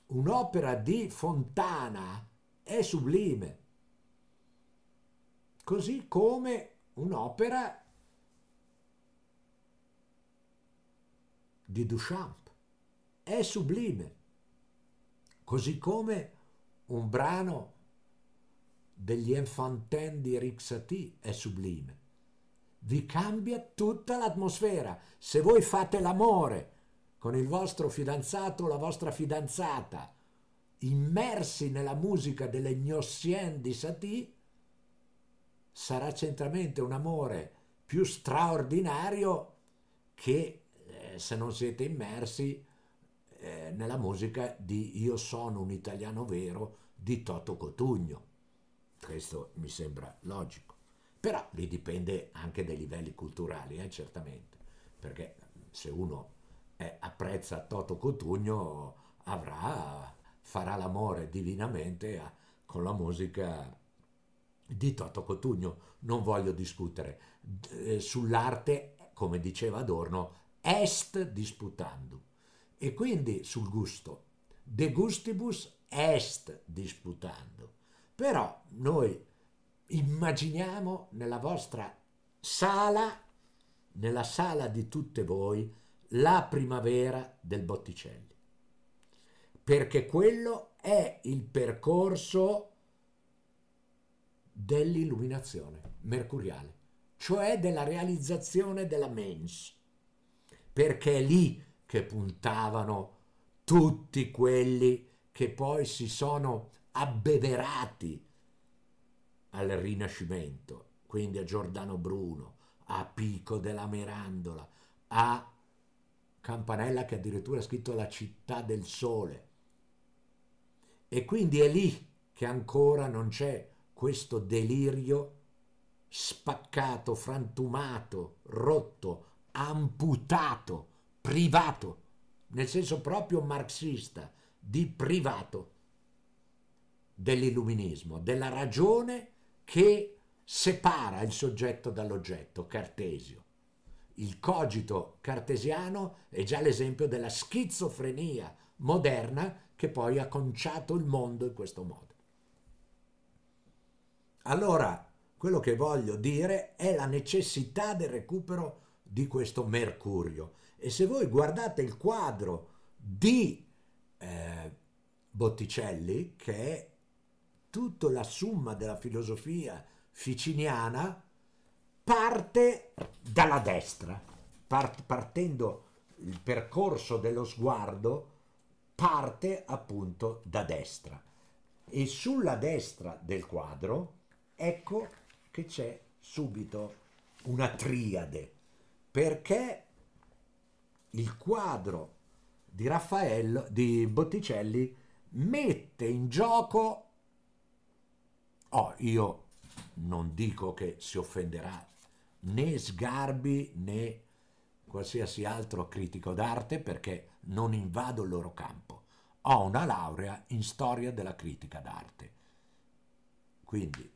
Un'opera di Fontana è sublime. Così come un'opera di Duchamp è sublime. Così come un brano degli Enfantins di Eric Satie è sublime vi cambia tutta l'atmosfera. Se voi fate l'amore con il vostro fidanzato o la vostra fidanzata, immersi nella musica delle Gnossienne di Satie, sarà centralmente un amore più straordinario che se non siete immersi eh, nella musica di Io sono un italiano vero di Toto Cotugno. Questo mi sembra logico. Però lì dipende anche dai livelli culturali, eh, certamente, perché se uno è, apprezza Toto Cotugno avrà, farà l'amore divinamente a, con la musica di Toto Cotugno. Non voglio discutere eh, sull'arte, come diceva Adorno, est disputando. E quindi sul gusto, de gustibus est disputando. Però noi immaginiamo nella vostra sala, nella sala di tutte voi, la primavera del Botticelli. Perché quello è il percorso dell'illuminazione mercuriale, cioè della realizzazione della mens. Perché è lì che puntavano tutti quelli che poi si sono abbeverati al Rinascimento, quindi a Giordano Bruno, a Pico della Mirandola, a Campanella che addirittura ha scritto La città del sole. E quindi è lì che ancora non c'è questo delirio spaccato, frantumato, rotto, amputato, privato, nel senso proprio marxista, di privato dell'illuminismo, della ragione che separa il soggetto dall'oggetto, Cartesio. Il cogito cartesiano è già l'esempio della schizofrenia moderna che poi ha conciato il mondo in questo modo. Allora, quello che voglio dire è la necessità del recupero di questo Mercurio. E se voi guardate il quadro di eh, Botticelli, che è tutta la summa della filosofia ficiniana parte dalla destra, part, partendo il percorso dello sguardo parte appunto da destra e sulla destra del quadro ecco che c'è subito una triade perché il quadro di Raffaello di Botticelli mette in gioco Oh, io non dico che si offenderà né Sgarbi né qualsiasi altro critico d'arte perché non invado il loro campo. Ho una laurea in storia della critica d'arte. Quindi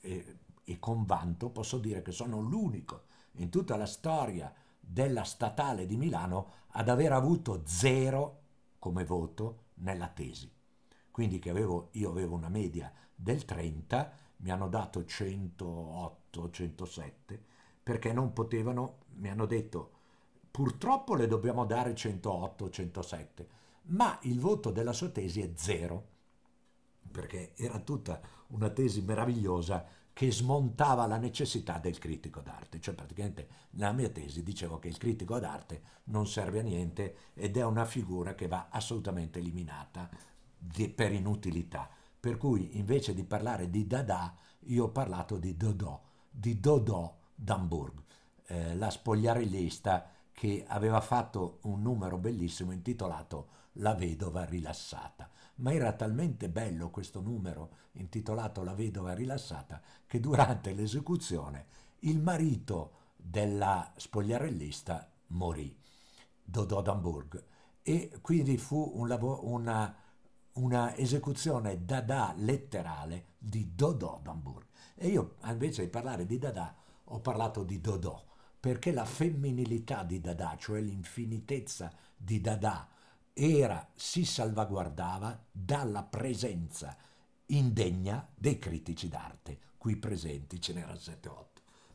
e, e con vanto posso dire che sono l'unico in tutta la storia della statale di Milano ad aver avuto zero come voto nella tesi. Quindi che avevo, io avevo una media del 30, mi hanno dato 108, 107, perché non potevano, mi hanno detto, purtroppo le dobbiamo dare 108, 107, ma il voto della sua tesi è zero, perché era tutta una tesi meravigliosa che smontava la necessità del critico d'arte, cioè praticamente nella mia tesi dicevo che il critico d'arte non serve a niente ed è una figura che va assolutamente eliminata di, per inutilità. Per cui invece di parlare di Dada, io ho parlato di Dodò, di Dodò d'Hamburg, eh, la spogliarellista che aveva fatto un numero bellissimo intitolato La vedova rilassata ma era talmente bello questo numero intitolato La vedova rilassata che durante l'esecuzione il marito della spogliarellista morì, Dodò d'Hamburg, e quindi fu un lavoro, una, una esecuzione dada letterale di Dodò d'Hamburg. E io invece di parlare di Dada ho parlato di Dodò, perché la femminilità di Dada, cioè l'infinitezza di Dada, era, si salvaguardava dalla presenza indegna dei critici d'arte, qui presenti ce n'erano 7-8,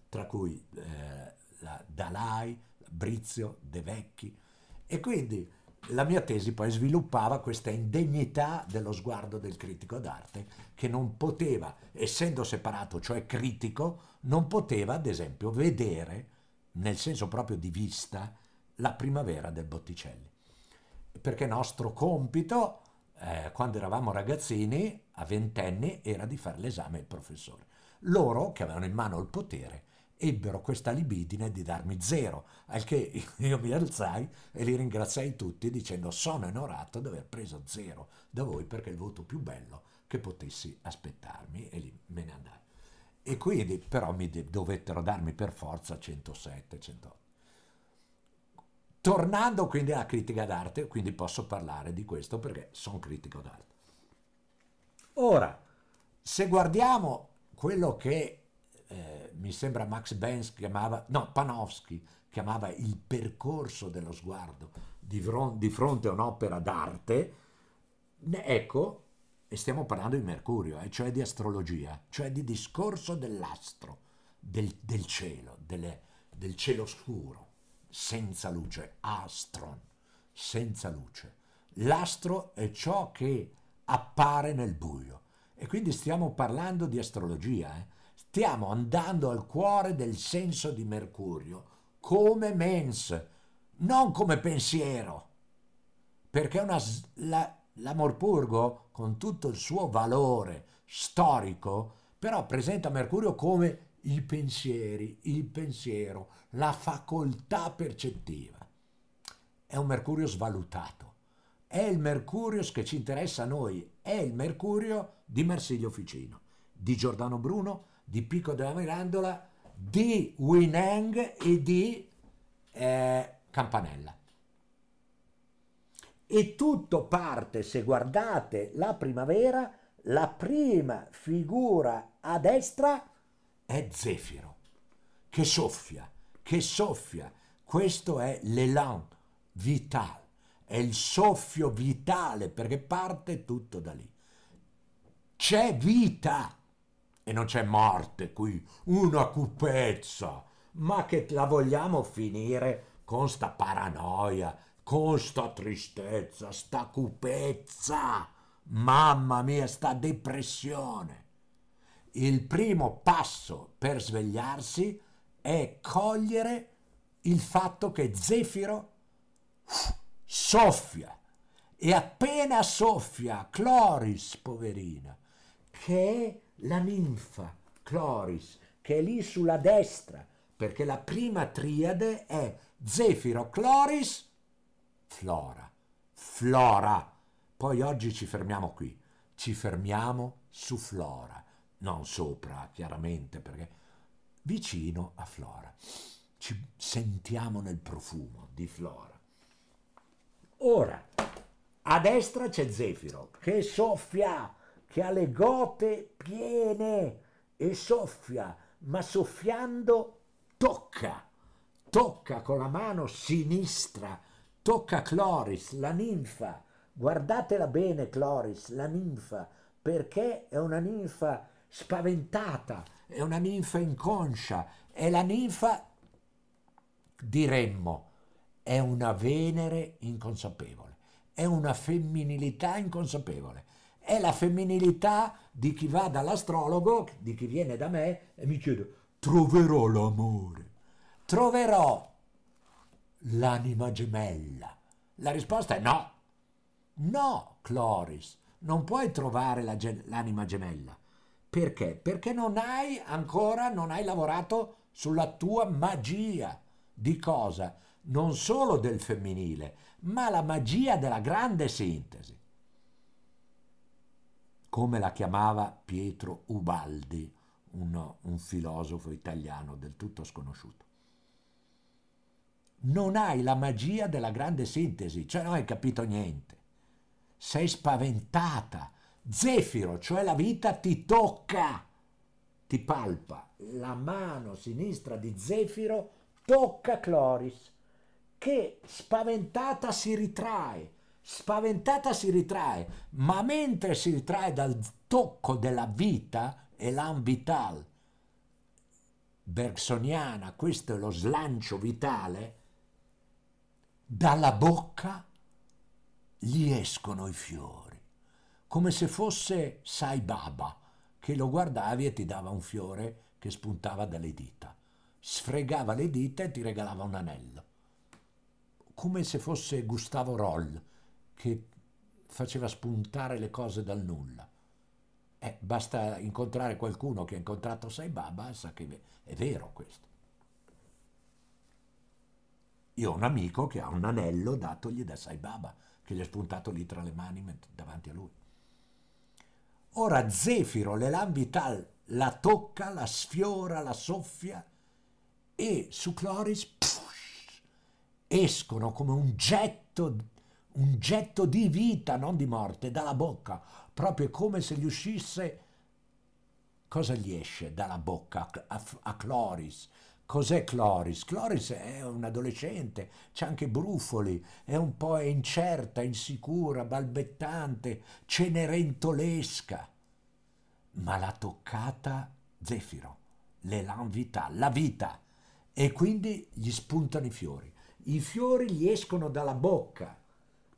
tra cui eh, la Dalai, Brizio, De Vecchi, e quindi la mia tesi poi sviluppava questa indegnità dello sguardo del critico d'arte che non poteva, essendo separato, cioè critico, non poteva ad esempio vedere, nel senso proprio di vista, la primavera del Botticelli perché nostro compito, eh, quando eravamo ragazzini, a ventenni, era di fare l'esame al professore. Loro, che avevano in mano il potere, ebbero questa libidine di darmi zero, al che io mi alzai e li ringraziai tutti dicendo sono onorato di aver preso zero da voi perché è il voto più bello che potessi aspettarmi e lì me ne andai. E quindi però mi dovettero darmi per forza 107, 108. Tornando quindi alla critica d'arte, quindi posso parlare di questo perché sono critico d'arte. Ora, se guardiamo quello che eh, mi sembra Max Benz chiamava, no, Panofsky chiamava il percorso dello sguardo di, fron- di fronte a un'opera d'arte, ecco, e stiamo parlando di Mercurio, eh, cioè di astrologia, cioè di discorso dell'astro, del, del cielo, delle, del cielo scuro senza luce, astron, senza luce. L'astro è ciò che appare nel buio. E quindi stiamo parlando di astrologia, eh? stiamo andando al cuore del senso di Mercurio come mens, non come pensiero. Perché una, la, l'amor purgo, con tutto il suo valore storico, però presenta Mercurio come i pensieri, il pensiero, la facoltà percettiva. È un Mercurio svalutato. È il Mercurio che ci interessa a noi, è il Mercurio di Marsilio Ficino, di Giordano Bruno, di Pico della Mirandola, di Wineng e di eh, Campanella. E tutto parte, se guardate la primavera, la prima figura a destra è Zefiro, che soffia, che soffia. Questo è l'élan vital, è il soffio vitale perché parte tutto da lì. C'è vita e non c'è morte qui, una cupezza, ma che la vogliamo finire con sta paranoia, con sta tristezza, sta cupezza, mamma mia, sta depressione. Il primo passo per svegliarsi è cogliere il fatto che Zefiro soffia. E appena soffia Cloris, poverina, che è la ninfa Cloris, che è lì sulla destra, perché la prima triade è Zefiro, Cloris, Flora, Flora. Poi oggi ci fermiamo qui, ci fermiamo su Flora, non sopra, chiaramente, perché vicino a Flora. Ci sentiamo nel profumo di Flora. Ora, a destra c'è Zefiro che soffia, che ha le gote piene e soffia, ma soffiando tocca, tocca con la mano sinistra, tocca Cloris, la ninfa. Guardatela bene Cloris, la ninfa, perché è una ninfa spaventata, è una ninfa inconscia, è la ninfa, diremmo, è una Venere inconsapevole, è una femminilità inconsapevole, è la femminilità di chi va dall'astrologo, di chi viene da me e mi chiede, troverò l'amore, troverò l'anima gemella. La risposta è no. No, Cloris, non puoi trovare la ge- l'anima gemella. Perché? Perché non hai ancora, non hai lavorato sulla tua magia. Di cosa? Non solo del femminile, ma la magia della grande sintesi. Come la chiamava Pietro Ubaldi, un, un filosofo italiano del tutto sconosciuto. Non hai la magia della grande sintesi, cioè non hai capito niente. Sei spaventata. Zefiro, cioè la vita, ti tocca, ti palpa. La mano sinistra di Zefiro tocca Cloris, che spaventata si ritrae. Spaventata si ritrae, ma mentre si ritrae dal tocco della vita, elan vital, bergsoniana, questo è lo slancio vitale, dalla bocca gli escono i fiori, come se fosse Sai Baba, che lo guardavi e ti dava un fiore che spuntava dalle dita, sfregava le dita e ti regalava un anello, come se fosse Gustavo Roll, che faceva spuntare le cose dal nulla. Eh, basta incontrare qualcuno che ha incontrato Sai Baba, sa che è vero questo. Io ho un amico che ha un anello datogli da Sai Baba, che gli è spuntato lì tra le mani davanti a lui. Ora Zefiro, l'Elan Vital, la tocca, la sfiora, la soffia e su Cloris pff, escono come un getto, un getto di vita, non di morte, dalla bocca, proprio come se gli uscisse... Cosa gli esce dalla bocca a, a, Cloris? Cos'è Cloris? Cloris è un adolescente, c'ha anche brufoli, è un po' incerta, insicura, balbettante, cenerentolesca. Ma l'ha toccata Zefiro, l'elan vital, la vita, e quindi gli spuntano i fiori. I fiori gli escono dalla bocca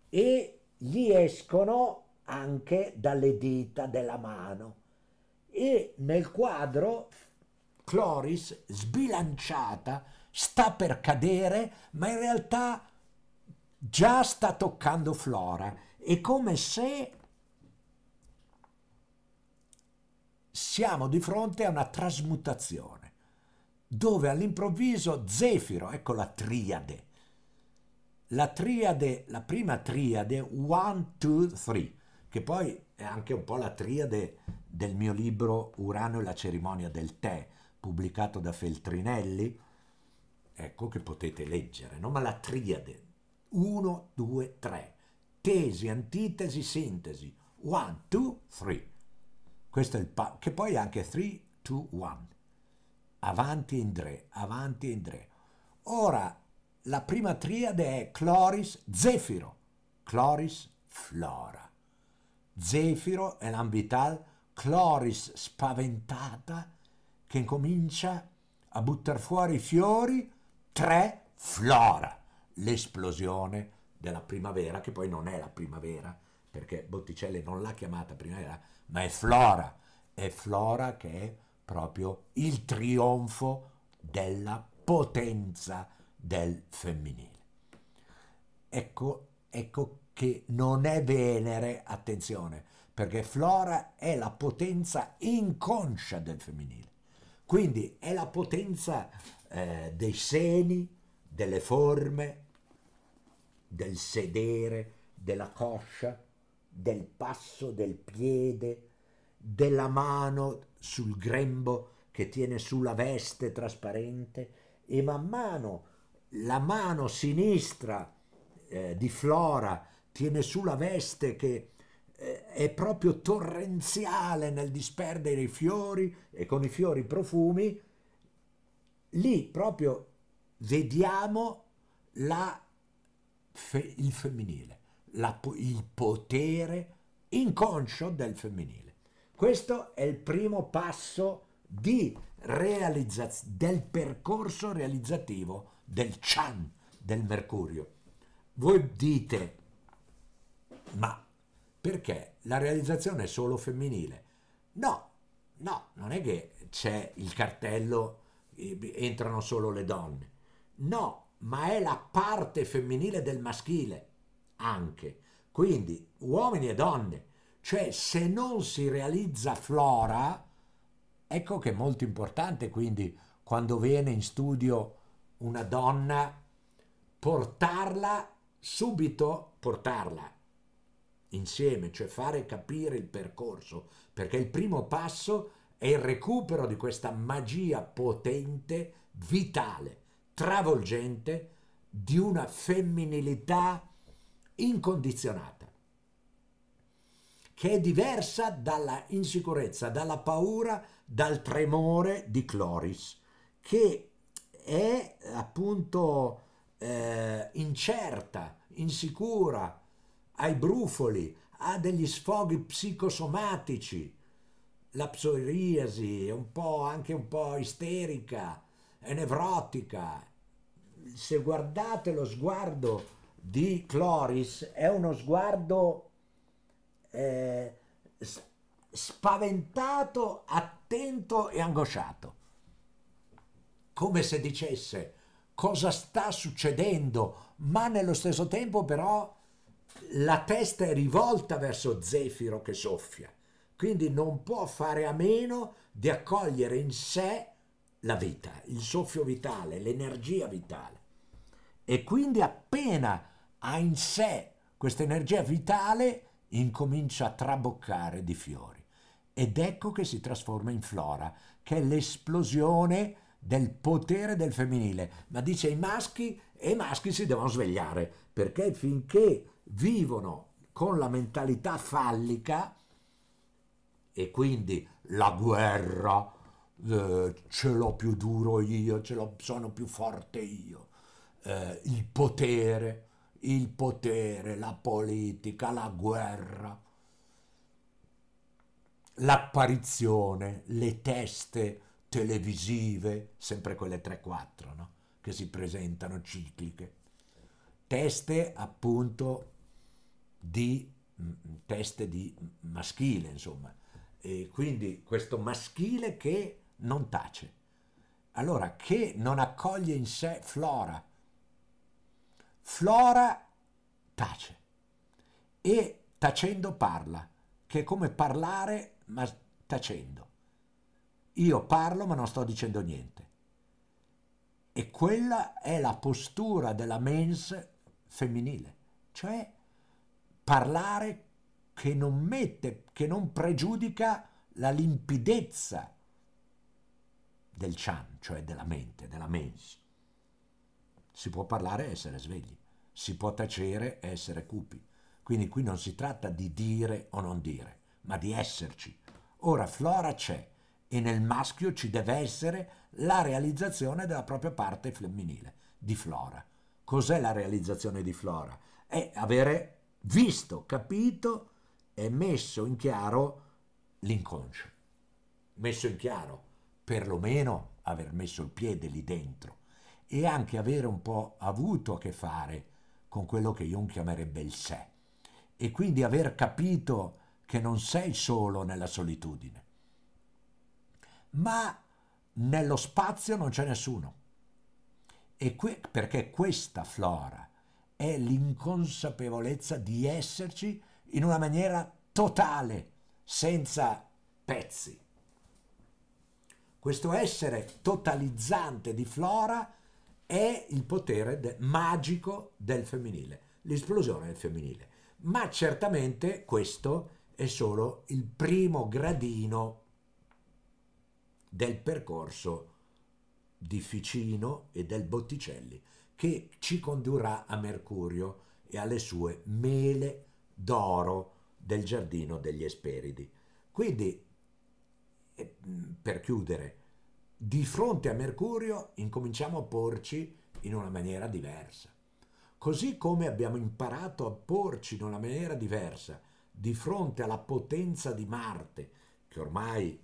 e gli escono anche dalle dita della mano. E nel quadro Cloris, sbilanciata, sta per cadere, ma in realtà già sta toccando Flora. È come se siamo di fronte a una trasmutazione, dove all'improvviso Zefiro, ecco la triade, la triade, la prima triade, one, two, three, che poi è anche un po' la triade del mio libro Urano e la cerimonia del tè, pubblicato da Feltrinelli, ecco che potete leggere, no? ma la triade, 1, 2, 3, tesi, antitesi, sintesi, 1, 2, 3. Questo è il pa- che poi è anche 3, 2, 1. Avanti e indre, avanti e indre. Ora, la prima triade è Cloris, Zefiro, Cloris, Flora. Zefiro è l'ambital, Cloris spaventata, che incomincia a buttare fuori i fiori, tre, flora, l'esplosione della primavera, che poi non è la primavera, perché Botticelli non l'ha chiamata primavera, ma è flora, è flora che è proprio il trionfo della potenza del femminile. Ecco, ecco che non è Venere, attenzione, perché Flora è la potenza inconscia del femminile. Quindi è la potenza eh, dei seni, delle forme, del sedere, della coscia, del passo del piede, della mano sul grembo che tiene sulla veste trasparente e man mano la mano sinistra eh, di Flora tiene sulla veste che è proprio torrenziale nel disperdere i fiori e con i fiori profumi, lì proprio vediamo la, il femminile, la, il potere inconscio del femminile. Questo è il primo passo del percorso realizzativo del Chan, del Mercurio. Voi dite, ma perché la realizzazione è solo femminile? No, no, non è che c'è il cartello, entrano solo le donne. No, ma è la parte femminile del maschile anche. Quindi uomini e donne. Cioè se non si realizza flora, ecco che è molto importante quindi quando viene in studio una donna, portarla subito, portarla insieme, cioè fare capire il percorso, perché il primo passo è il recupero di questa magia potente, vitale, travolgente di una femminilità incondizionata, che è diversa dalla insicurezza, dalla paura, dal tremore di Cloris, che è appunto eh, incerta, insicura, ai brufoli, ha degli sfoghi psicosomatici, la psoriasi è un po' anche un po' isterica, è nevrotica. Se guardate lo sguardo di Cloris è uno sguardo eh, spaventato, attento e angosciato, come se dicesse cosa sta succedendo, ma nello stesso tempo però la testa è rivolta verso Zefiro che soffia, quindi non può fare a meno di accogliere in sé la vita, il soffio vitale, l'energia vitale. E quindi appena ha in sé questa energia vitale, incomincia a traboccare di fiori. Ed ecco che si trasforma in flora, che è l'esplosione del potere del femminile. Ma dice i maschi e i maschi si devono svegliare, perché finché vivono con la mentalità fallica e quindi la guerra, eh, ce l'ho più duro io, ce l'ho, sono più forte io, eh, il potere, il potere, la politica, la guerra, l'apparizione, le teste televisive, sempre quelle 3-4, no? che si presentano cicliche, teste appunto di mm, teste di maschile, insomma. E quindi questo maschile che non tace. Allora, che non accoglie in sé Flora. Flora tace e tacendo parla, che è come parlare ma tacendo. Io parlo ma non sto dicendo niente. E quella è la postura della mens femminile, cioè parlare che non mette, che non pregiudica la limpidezza del chan, cioè della mente, della mens. Si può parlare e essere svegli, si può tacere e essere cupi. Quindi qui non si tratta di dire o non dire, ma di esserci. Ora Flora c'è e nel maschio ci deve essere la realizzazione della propria parte femminile, di Flora. Cos'è la realizzazione di Flora? È avere visto, capito e messo in chiaro l'inconscio. Messo in chiaro, perlomeno aver messo il piede lì dentro e anche avere un po' avuto a che fare con quello che Jung chiamerebbe il sé. E quindi aver capito che non sei solo nella solitudine, ma nello spazio non c'è nessuno. E que- perché questa flora è l'inconsapevolezza di esserci in una maniera totale, senza pezzi. Questo essere totalizzante di Flora è il potere de- magico del femminile, l'esplosione del femminile. Ma certamente questo è solo il primo gradino del percorso di Ficino e del Botticelli che ci condurrà a Mercurio e alle sue mele d'oro del giardino degli Esperidi. Quindi, eh, per chiudere, di fronte a Mercurio incominciamo a porci in una maniera diversa. Così come abbiamo imparato a porci in una maniera diversa di fronte alla potenza di Marte, che ormai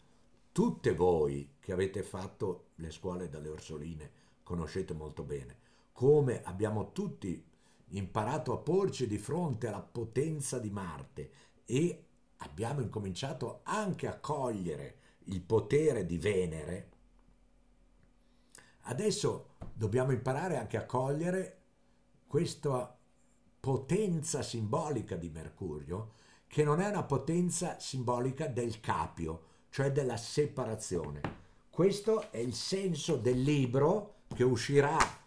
tutte voi che avete fatto le scuole dalle Orsoline conoscete molto bene, come abbiamo tutti imparato a porci di fronte alla potenza di Marte e abbiamo incominciato anche a cogliere il potere di Venere, adesso dobbiamo imparare anche a cogliere questa potenza simbolica di Mercurio, che non è una potenza simbolica del capio, cioè della separazione. Questo è il senso del libro che uscirà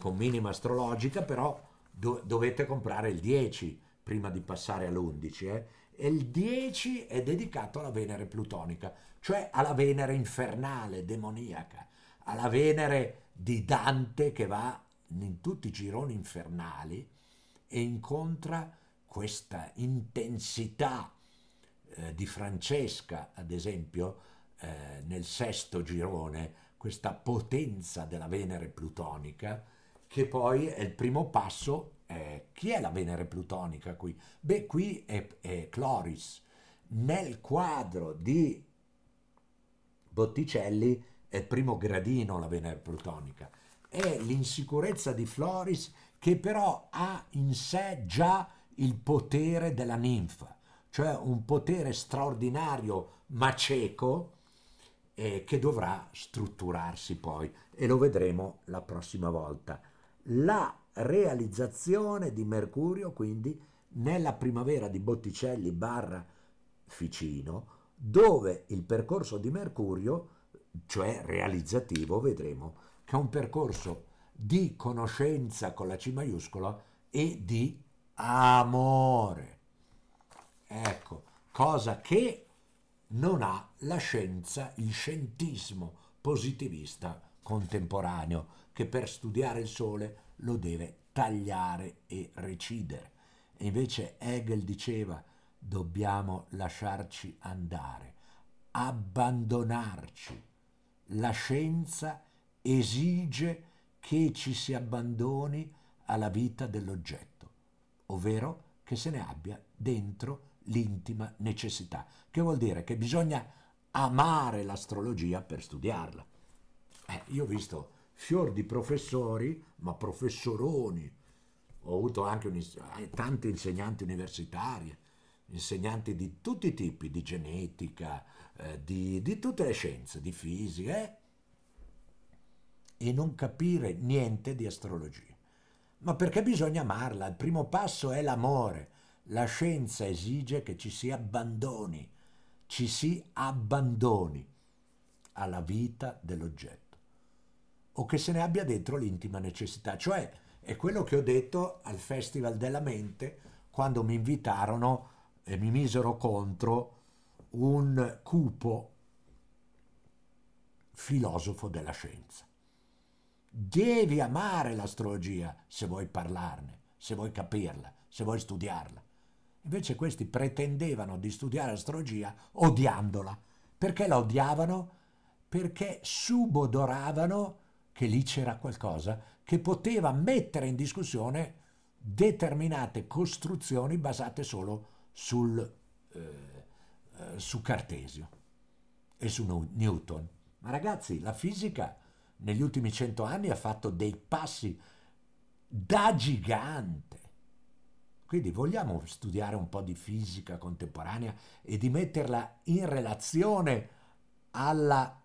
con minima astrologica, però do- dovete comprare il 10 prima di passare all'11. Eh? E il 10 è dedicato alla Venere plutonica, cioè alla Venere infernale, demoniaca, alla Venere di Dante che va in tutti i gironi infernali e incontra questa intensità eh, di Francesca, ad esempio, eh, nel sesto girone, questa potenza della Venere plutonica, che poi è il primo passo. Eh, chi è la Venere plutonica qui? Beh, qui è, è Cloris. Nel quadro di Botticelli è il primo gradino la Venere plutonica è l'insicurezza di Floris che però ha in sé già il potere della ninfa, cioè un potere straordinario ma cieco eh, che dovrà strutturarsi poi e lo vedremo la prossima volta. La realizzazione di Mercurio quindi nella primavera di Botticelli barra Ficino dove il percorso di Mercurio, cioè realizzativo, vedremo che è un percorso di conoscenza con la C maiuscola e di amore. Ecco, cosa che non ha la scienza, il scientismo positivista contemporaneo, che per studiare il Sole lo deve tagliare e recidere. E invece Hegel diceva dobbiamo lasciarci andare, abbandonarci. La scienza esige che ci si abbandoni alla vita dell'oggetto, ovvero che se ne abbia dentro l'intima necessità, che vuol dire che bisogna amare l'astrologia per studiarla. Eh, io ho visto fior di professori, ma professoroni, ho avuto anche un, eh, tanti insegnanti universitari, insegnanti di tutti i tipi, di genetica, eh, di, di, tutte le scienze, di fisica, eh? e non capire niente di astrologia. Ma perché bisogna amarla? Il primo passo è l'amore. La scienza esige che ci si abbandoni, ci si abbandoni alla vita dell'oggetto o che se ne abbia dentro l'intima necessità. Cioè, è quello che ho detto al Festival della Mente quando mi invitarono e mi misero contro un cupo filosofo della scienza. Devi amare l'astrologia se vuoi parlarne, se vuoi capirla, se vuoi studiarla. Invece questi pretendevano di studiare astrologia odiandola. Perché la odiavano? Perché subodoravano che lì c'era qualcosa che poteva mettere in discussione determinate costruzioni basate solo sul, eh, eh, su Cartesio e su Newton. Ma ragazzi, la fisica negli ultimi cento anni ha fatto dei passi da gigante. Quindi vogliamo studiare un po' di fisica contemporanea e di metterla in relazione alla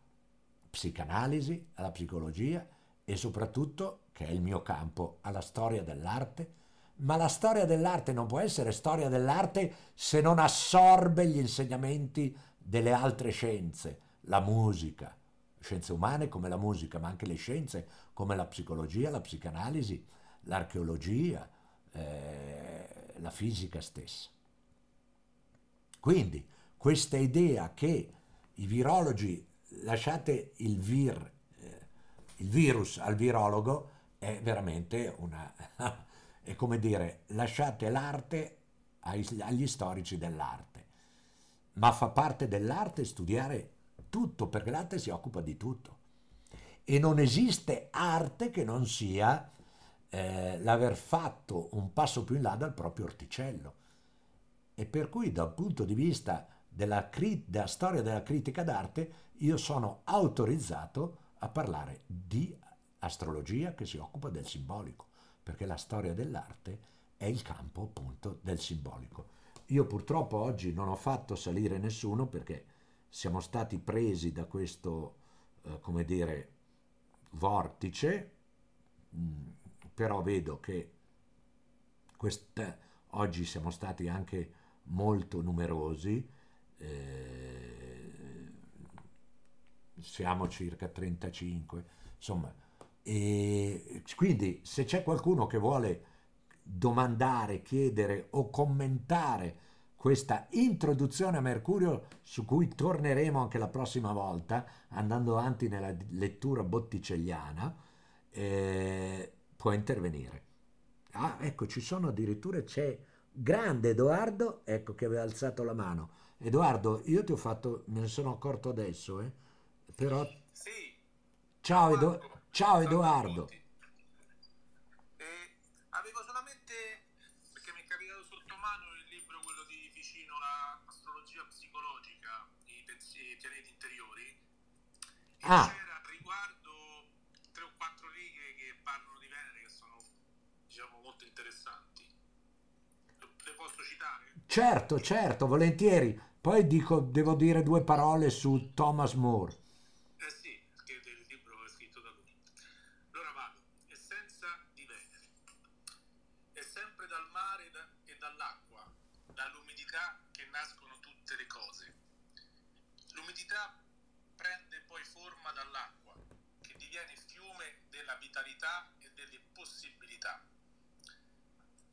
psicanalisi, alla psicologia e soprattutto, che è il mio campo, alla storia dell'arte. Ma la storia dell'arte non può essere storia dell'arte se non assorbe gli insegnamenti delle altre scienze, la musica, scienze umane come la musica, ma anche le scienze come la psicologia, la psicanalisi, l'archeologia, eh, la fisica stessa. Quindi questa idea che i virologi lasciate il, vir, eh, il virus al virologo è veramente una... è come dire lasciate l'arte agli storici dell'arte. Ma fa parte dell'arte studiare tutto, perché l'arte si occupa di tutto. E non esiste arte che non sia eh, l'aver fatto un passo più in là dal proprio orticello. E per cui dal punto di vista della, della storia della critica d'arte io sono autorizzato a parlare di astrologia che si occupa del simbolico, perché la storia dell'arte è il campo appunto del simbolico. Io purtroppo oggi non ho fatto salire nessuno perché siamo stati presi da questo, eh, come dire, vortice, mh, mm, però vedo che questa, oggi siamo stati anche molto numerosi, eh, siamo circa 35, insomma, e quindi se c'è qualcuno che vuole domandare, chiedere o commentare questa introduzione a Mercurio su cui torneremo anche la prossima volta andando avanti nella lettura botticelliana eh, può intervenire. Ah ecco ci sono addirittura c'è grande Edoardo ecco che aveva alzato la mano. Edoardo io ti ho fatto me ne sono accorto adesso eh, però sì. ciao, Edo... ciao Edoardo Ah. C'era riguardo tre o quattro righe che parlano di Venere che sono diciamo molto interessanti. Le posso citare? Certo, certo, volentieri. Poi dico, devo dire due parole su Thomas More. Eh sì, perché il libro è scritto da lui. Allora vado. Essenza di Venere. È sempre dal mare e dall'acqua, dall'umidità che nascono tutte le cose. L'umidità prende poi forma dall'acqua, che diviene fiume della vitalità e delle possibilità.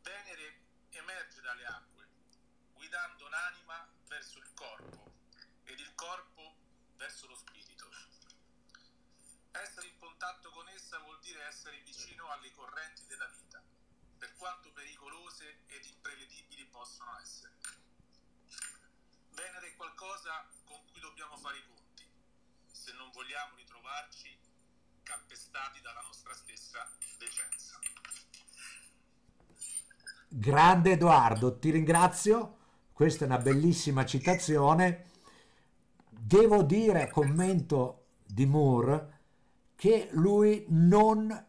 Venere emerge dalle acque, guidando l'anima verso il corpo ed il corpo verso lo spirito. Essere in contatto con essa vuol dire essere vicino alle correnti della vita, per quanto pericolose ed imprevedibili possono essere. Venere è qualcosa con cui dobbiamo fare i conti se non vogliamo ritrovarci calpestati dalla nostra stessa decenza. Grande Edoardo, ti ringrazio, questa è una bellissima citazione. Devo dire, commento di Moore, che lui non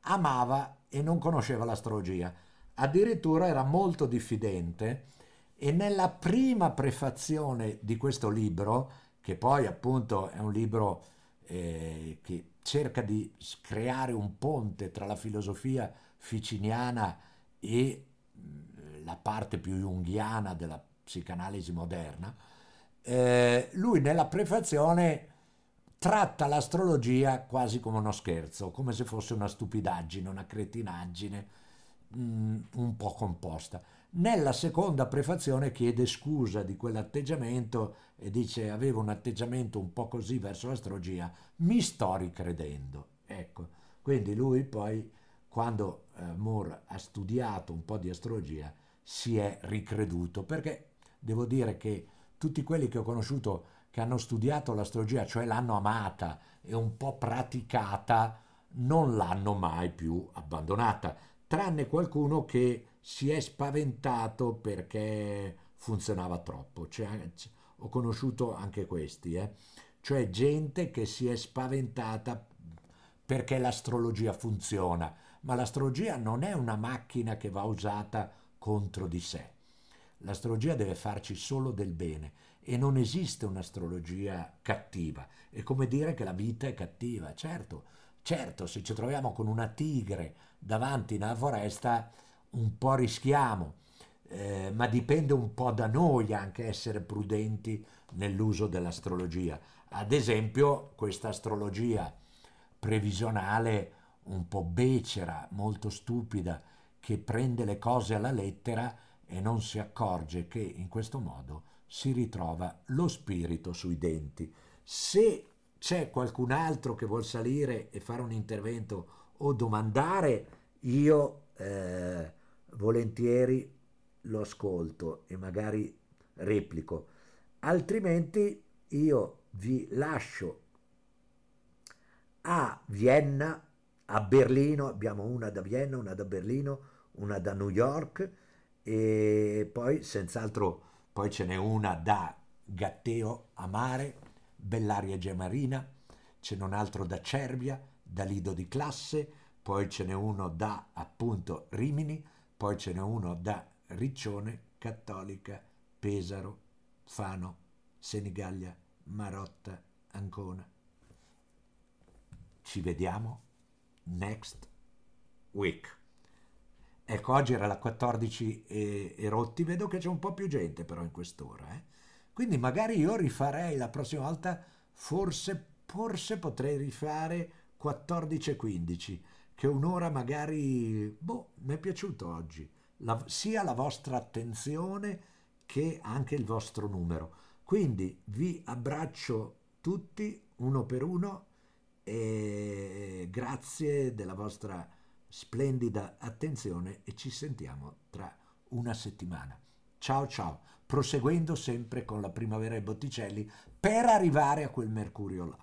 amava e non conosceva l'astrologia, addirittura era molto diffidente e nella prima prefazione di questo libro che poi appunto è un libro eh, che cerca di creare un ponte tra la filosofia ficiniana e mm, la parte più junghiana della psicanalisi moderna, eh, lui nella prefazione tratta l'astrologia quasi come uno scherzo, come se fosse una stupidaggine, una cretinaggine mh, mm, un po' composta. Nella seconda prefazione chiede scusa di quell'atteggiamento e dice avevo un atteggiamento un po' così verso l'astrologia, mi sto ricredendo. Ecco, quindi lui poi quando eh, Moore ha studiato un po' di astrologia si è ricreduto perché devo dire che tutti quelli che ho conosciuto che hanno studiato l'astrologia, cioè l'hanno amata e un po' praticata, non l'hanno mai più abbandonata, tranne qualcuno che si è spaventato perché funzionava troppo. Cioè, ho conosciuto anche questi, eh? cioè gente che si è spaventata perché l'astrologia funziona, ma l'astrologia non è una macchina che va usata contro di sé. L'astrologia deve farci solo del bene e non esiste un'astrologia cattiva. È come dire che la vita è cattiva. Certo, certo, se ci troviamo con una tigre davanti nella foresta, un po' rischiamo, eh, ma dipende un po' da noi anche essere prudenti nell'uso dell'astrologia. Ad esempio, questa astrologia previsionale un po' becera, molto stupida, che prende le cose alla lettera e non si accorge che in questo modo si ritrova lo spirito sui denti. Se c'è qualcun altro che vuol salire e fare un intervento o domandare, io eh, volentieri lo ascolto e magari replico, altrimenti io vi lascio a Vienna, a Berlino, abbiamo una da Vienna, una da Berlino, una da New York. E poi senz'altro poi ce n'è una da Gatteo a mare, Bellaria Gemarina, ce n'è un altro da Cervia, da Lido di Classe, poi ce n'è uno da appunto Rimini, poi ce n'è uno da Riccione, Cattolica, Pesaro, Fano, Senigallia, Marotta, Ancona. Ci vediamo next week. Ecco, oggi era la 14 e, e rotti, vedo che c'è un po' più gente però in quest'ora. Eh? Quindi magari io rifarei la prossima volta, forse, forse potrei rifare 14 e 15, che un'ora magari, boh, mi è piaciuto oggi, la, sia la vostra attenzione che anche il vostro numero. Quindi vi abbraccio tutti uno per uno e grazie della vostra splendida attenzione e ci sentiamo tra una settimana. Ciao ciao, proseguendo sempre con la primavera e Botticelli per arrivare a quel Mercurio là.